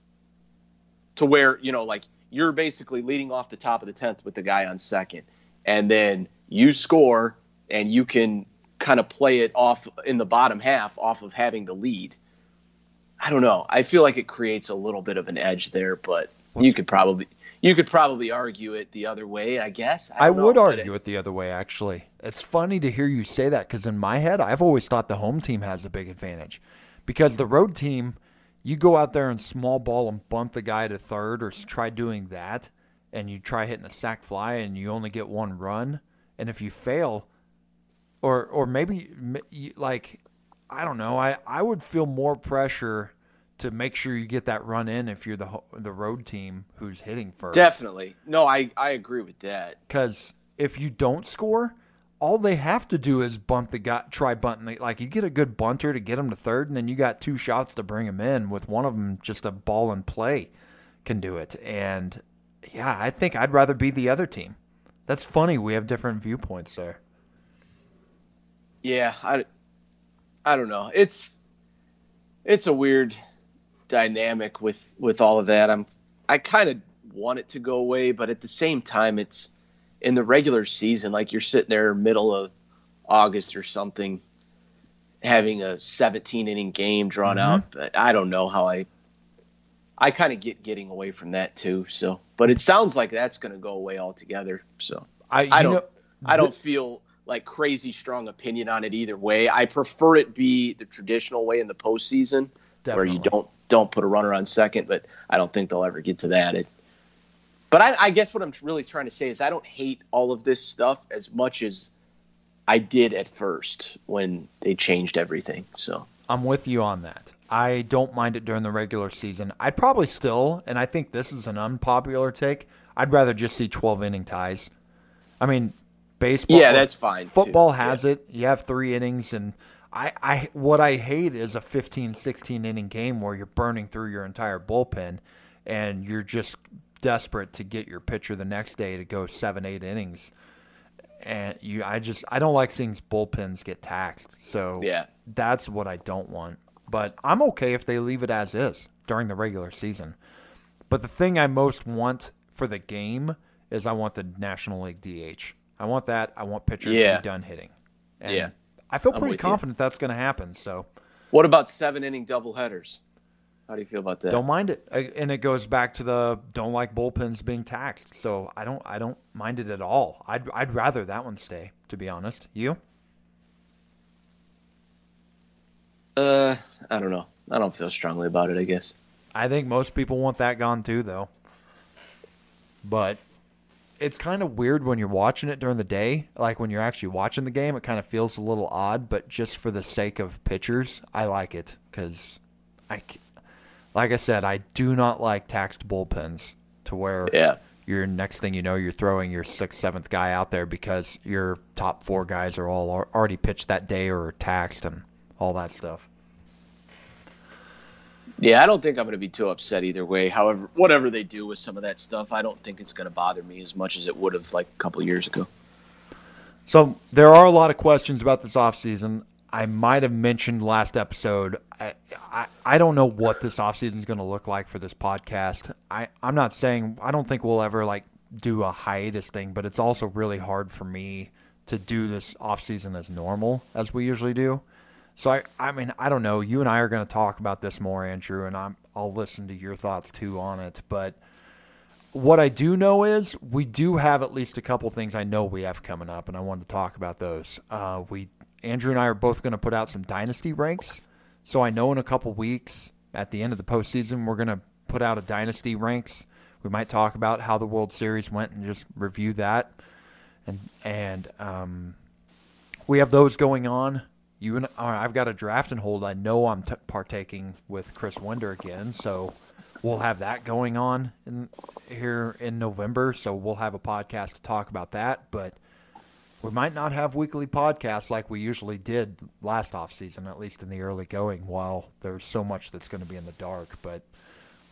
To where, you know, like you're basically leading off the top of the tenth with the guy on second, and then you score and you can kind of play it off in the bottom half off of having the lead. I don't know. I feel like it creates a little bit of an edge there, but What's you could probably you could probably argue it the other way, I guess. I, I would argue it, it the other way, actually. It's funny to hear you say that because in my head, I've always thought the home team has a big advantage because the road team, you go out there and small ball and bunt the guy to third or try doing that, and you try hitting a sac fly and you only get one run, and if you fail, or or maybe like I don't know, I I would feel more pressure to make sure you get that run in if you're the the road team who's hitting first. Definitely. No, I I agree with that. Cuz if you don't score, all they have to do is bunt the guy try bunting like you get a good bunter to get him to third and then you got two shots to bring him in with one of them just a ball and play can do it. And yeah, I think I'd rather be the other team. That's funny we have different viewpoints there. Yeah, I I don't know. It's it's a weird dynamic with with all of that. I'm I kind of want it to go away, but at the same time, it's in the regular season. Like you're sitting there middle of August or something, having a 17 inning game drawn mm-hmm. out. But I don't know how I. I kind of get getting away from that too. So, but it sounds like that's going to go away altogether. So I, I don't. Know, I don't feel like crazy strong opinion on it either way. I prefer it be the traditional way in the postseason, Definitely. where you don't don't put a runner on second, but I don't think they'll ever get to that. It, but I, I guess what I'm really trying to say is I don't hate all of this stuff as much as I did at first when they changed everything. So I'm with you on that. I don't mind it during the regular season. I'd probably still, and I think this is an unpopular take. I'd rather just see 12 inning ties. I mean, baseball. Yeah, that's fine. Football too. has yeah. it. You have three innings, and I, I what I hate is a 15, 16 inning game where you're burning through your entire bullpen and you're just desperate to get your pitcher the next day to go seven, eight innings. And you, I just, I don't like seeing bullpens get taxed. So yeah, that's what I don't want. But I'm okay if they leave it as is during the regular season. But the thing I most want for the game is I want the National League DH. I want that. I want pitchers yeah. to be done hitting. And yeah. I feel pretty confident you. that's going to happen. So, what about seven inning doubleheaders? How do you feel about that? Don't mind it, and it goes back to the don't like bullpens being taxed. So I don't, I don't mind it at all. I'd, I'd rather that one stay. To be honest, you? Uh, I don't know. I don't feel strongly about it. I guess. I think most people want that gone too, though. But it's kind of weird when you're watching it during the day. Like when you're actually watching the game, it kind of feels a little odd. But just for the sake of pitchers, I like it because I, like I said, I do not like taxed bullpens to where yeah. Your next thing you know, you're throwing your sixth, seventh guy out there because your top four guys are all already pitched that day or taxed and all that stuff. Yeah, I don't think I'm going to be too upset either way. However, whatever they do with some of that stuff, I don't think it's going to bother me as much as it would have like a couple years ago. So there are a lot of questions about this offseason. I might have mentioned last episode. I, I, I don't know what this offseason is going to look like for this podcast. I, I'm not saying I don't think we'll ever like do a hiatus thing, but it's also really hard for me to do this offseason as normal as we usually do. So I, I mean, I don't know. You and I are going to talk about this more, Andrew, and I'm, I'll listen to your thoughts too on it. But what I do know is we do have at least a couple things I know we have coming up, and I wanted to talk about those. Uh, we, Andrew and I are both going to put out some dynasty ranks. So I know in a couple weeks at the end of the postseason, we're going to put out a dynasty ranks. We might talk about how the World Series went and just review that, and and um, we have those going on you and I've got a draft and hold. I know I'm t- partaking with Chris Winder again, so we'll have that going on in, here in November. So we'll have a podcast to talk about that, but we might not have weekly podcasts like we usually did last off season, at least in the early going. While there's so much that's going to be in the dark, but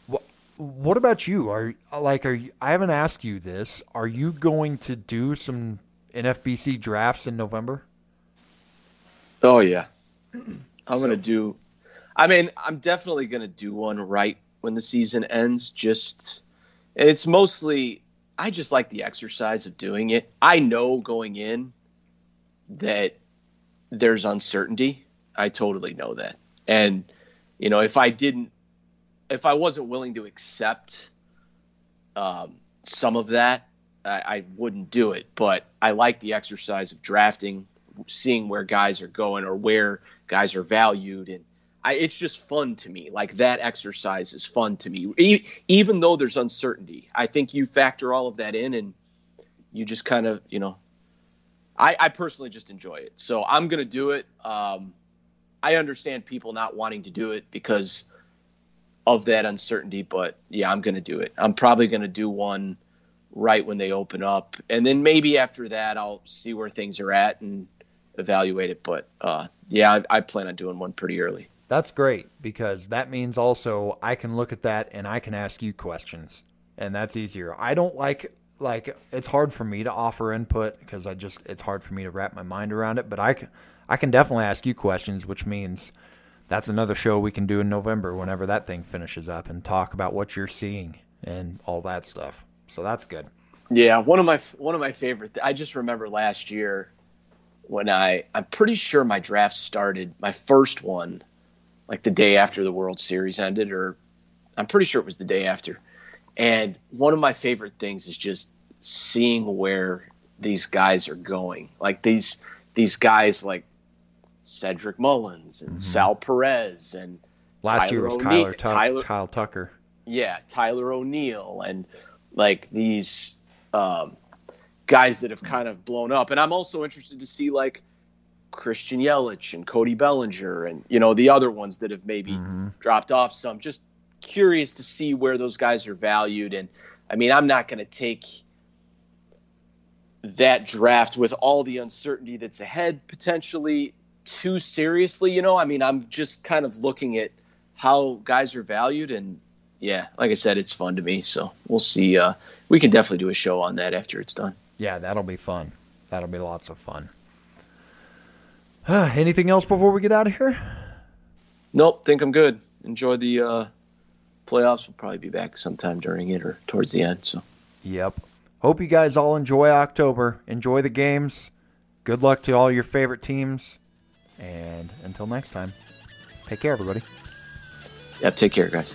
what what about you? Are like are you, I haven't asked you this. Are you going to do some NFBC drafts in November? Oh yeah, I'm so. gonna do. I mean, I'm definitely gonna do one right when the season ends, just it's mostly I just like the exercise of doing it. I know going in that there's uncertainty. I totally know that. And you know, if I didn't if I wasn't willing to accept um, some of that, I, I wouldn't do it. But I like the exercise of drafting, seeing where guys are going or where guys are valued, and I, it's just fun to me. Like that exercise is fun to me, e- even though there's uncertainty. I think you factor all of that in, and you just kind of, you know, I, I personally just enjoy it. So I'm gonna do it. Um, I understand people not wanting to do it because of that uncertainty, but yeah, I'm gonna do it. I'm probably gonna do one right when they open up, and then maybe after that, I'll see where things are at and evaluate it. But uh, yeah, I, I plan on doing one pretty early. That's great because that means also I can look at that and I can ask you questions, and that's easier. I don't like like it's hard for me to offer input because I just it's hard for me to wrap my mind around it. But I can I can definitely ask you questions, which means that's another show we can do in November whenever that thing finishes up and talk about what you're seeing and all that stuff. So that's good. Yeah, one of my one of my favorite. I just remember last year when I I'm pretty sure my draft started my first one like the day after the World Series ended, or I'm pretty sure it was the day after. And one of my favorite things is just seeing where these guys are going. Like these these guys like Cedric Mullins and mm-hmm. Sal Perez and last Tyler year was Kyler, Tuck, Tyler, Kyle Tucker. Yeah, Tyler O'Neill and like these um, guys that have kind of blown up. And I'm also interested to see like Christian Yelich and Cody Bellinger and you know the other ones that have maybe mm-hmm. dropped off some. Just curious to see where those guys are valued. And I mean, I'm not going to take that draft with all the uncertainty that's ahead potentially too seriously. You know, I mean, I'm just kind of looking at how guys are valued and yeah, like I said, it's fun to me. So we'll see. Uh, we can definitely do a show on that after it's done. Yeah, that'll be fun. That'll be lots of fun. Uh, anything else before we get out of here? Nope, think I'm good. Enjoy the uh, playoffs. We'll probably be back sometime during it or towards the end. So. Yep. Hope you guys all enjoy October. Enjoy the games. Good luck to all your favorite teams. And until next time, take care, everybody. Yep. Take care, guys.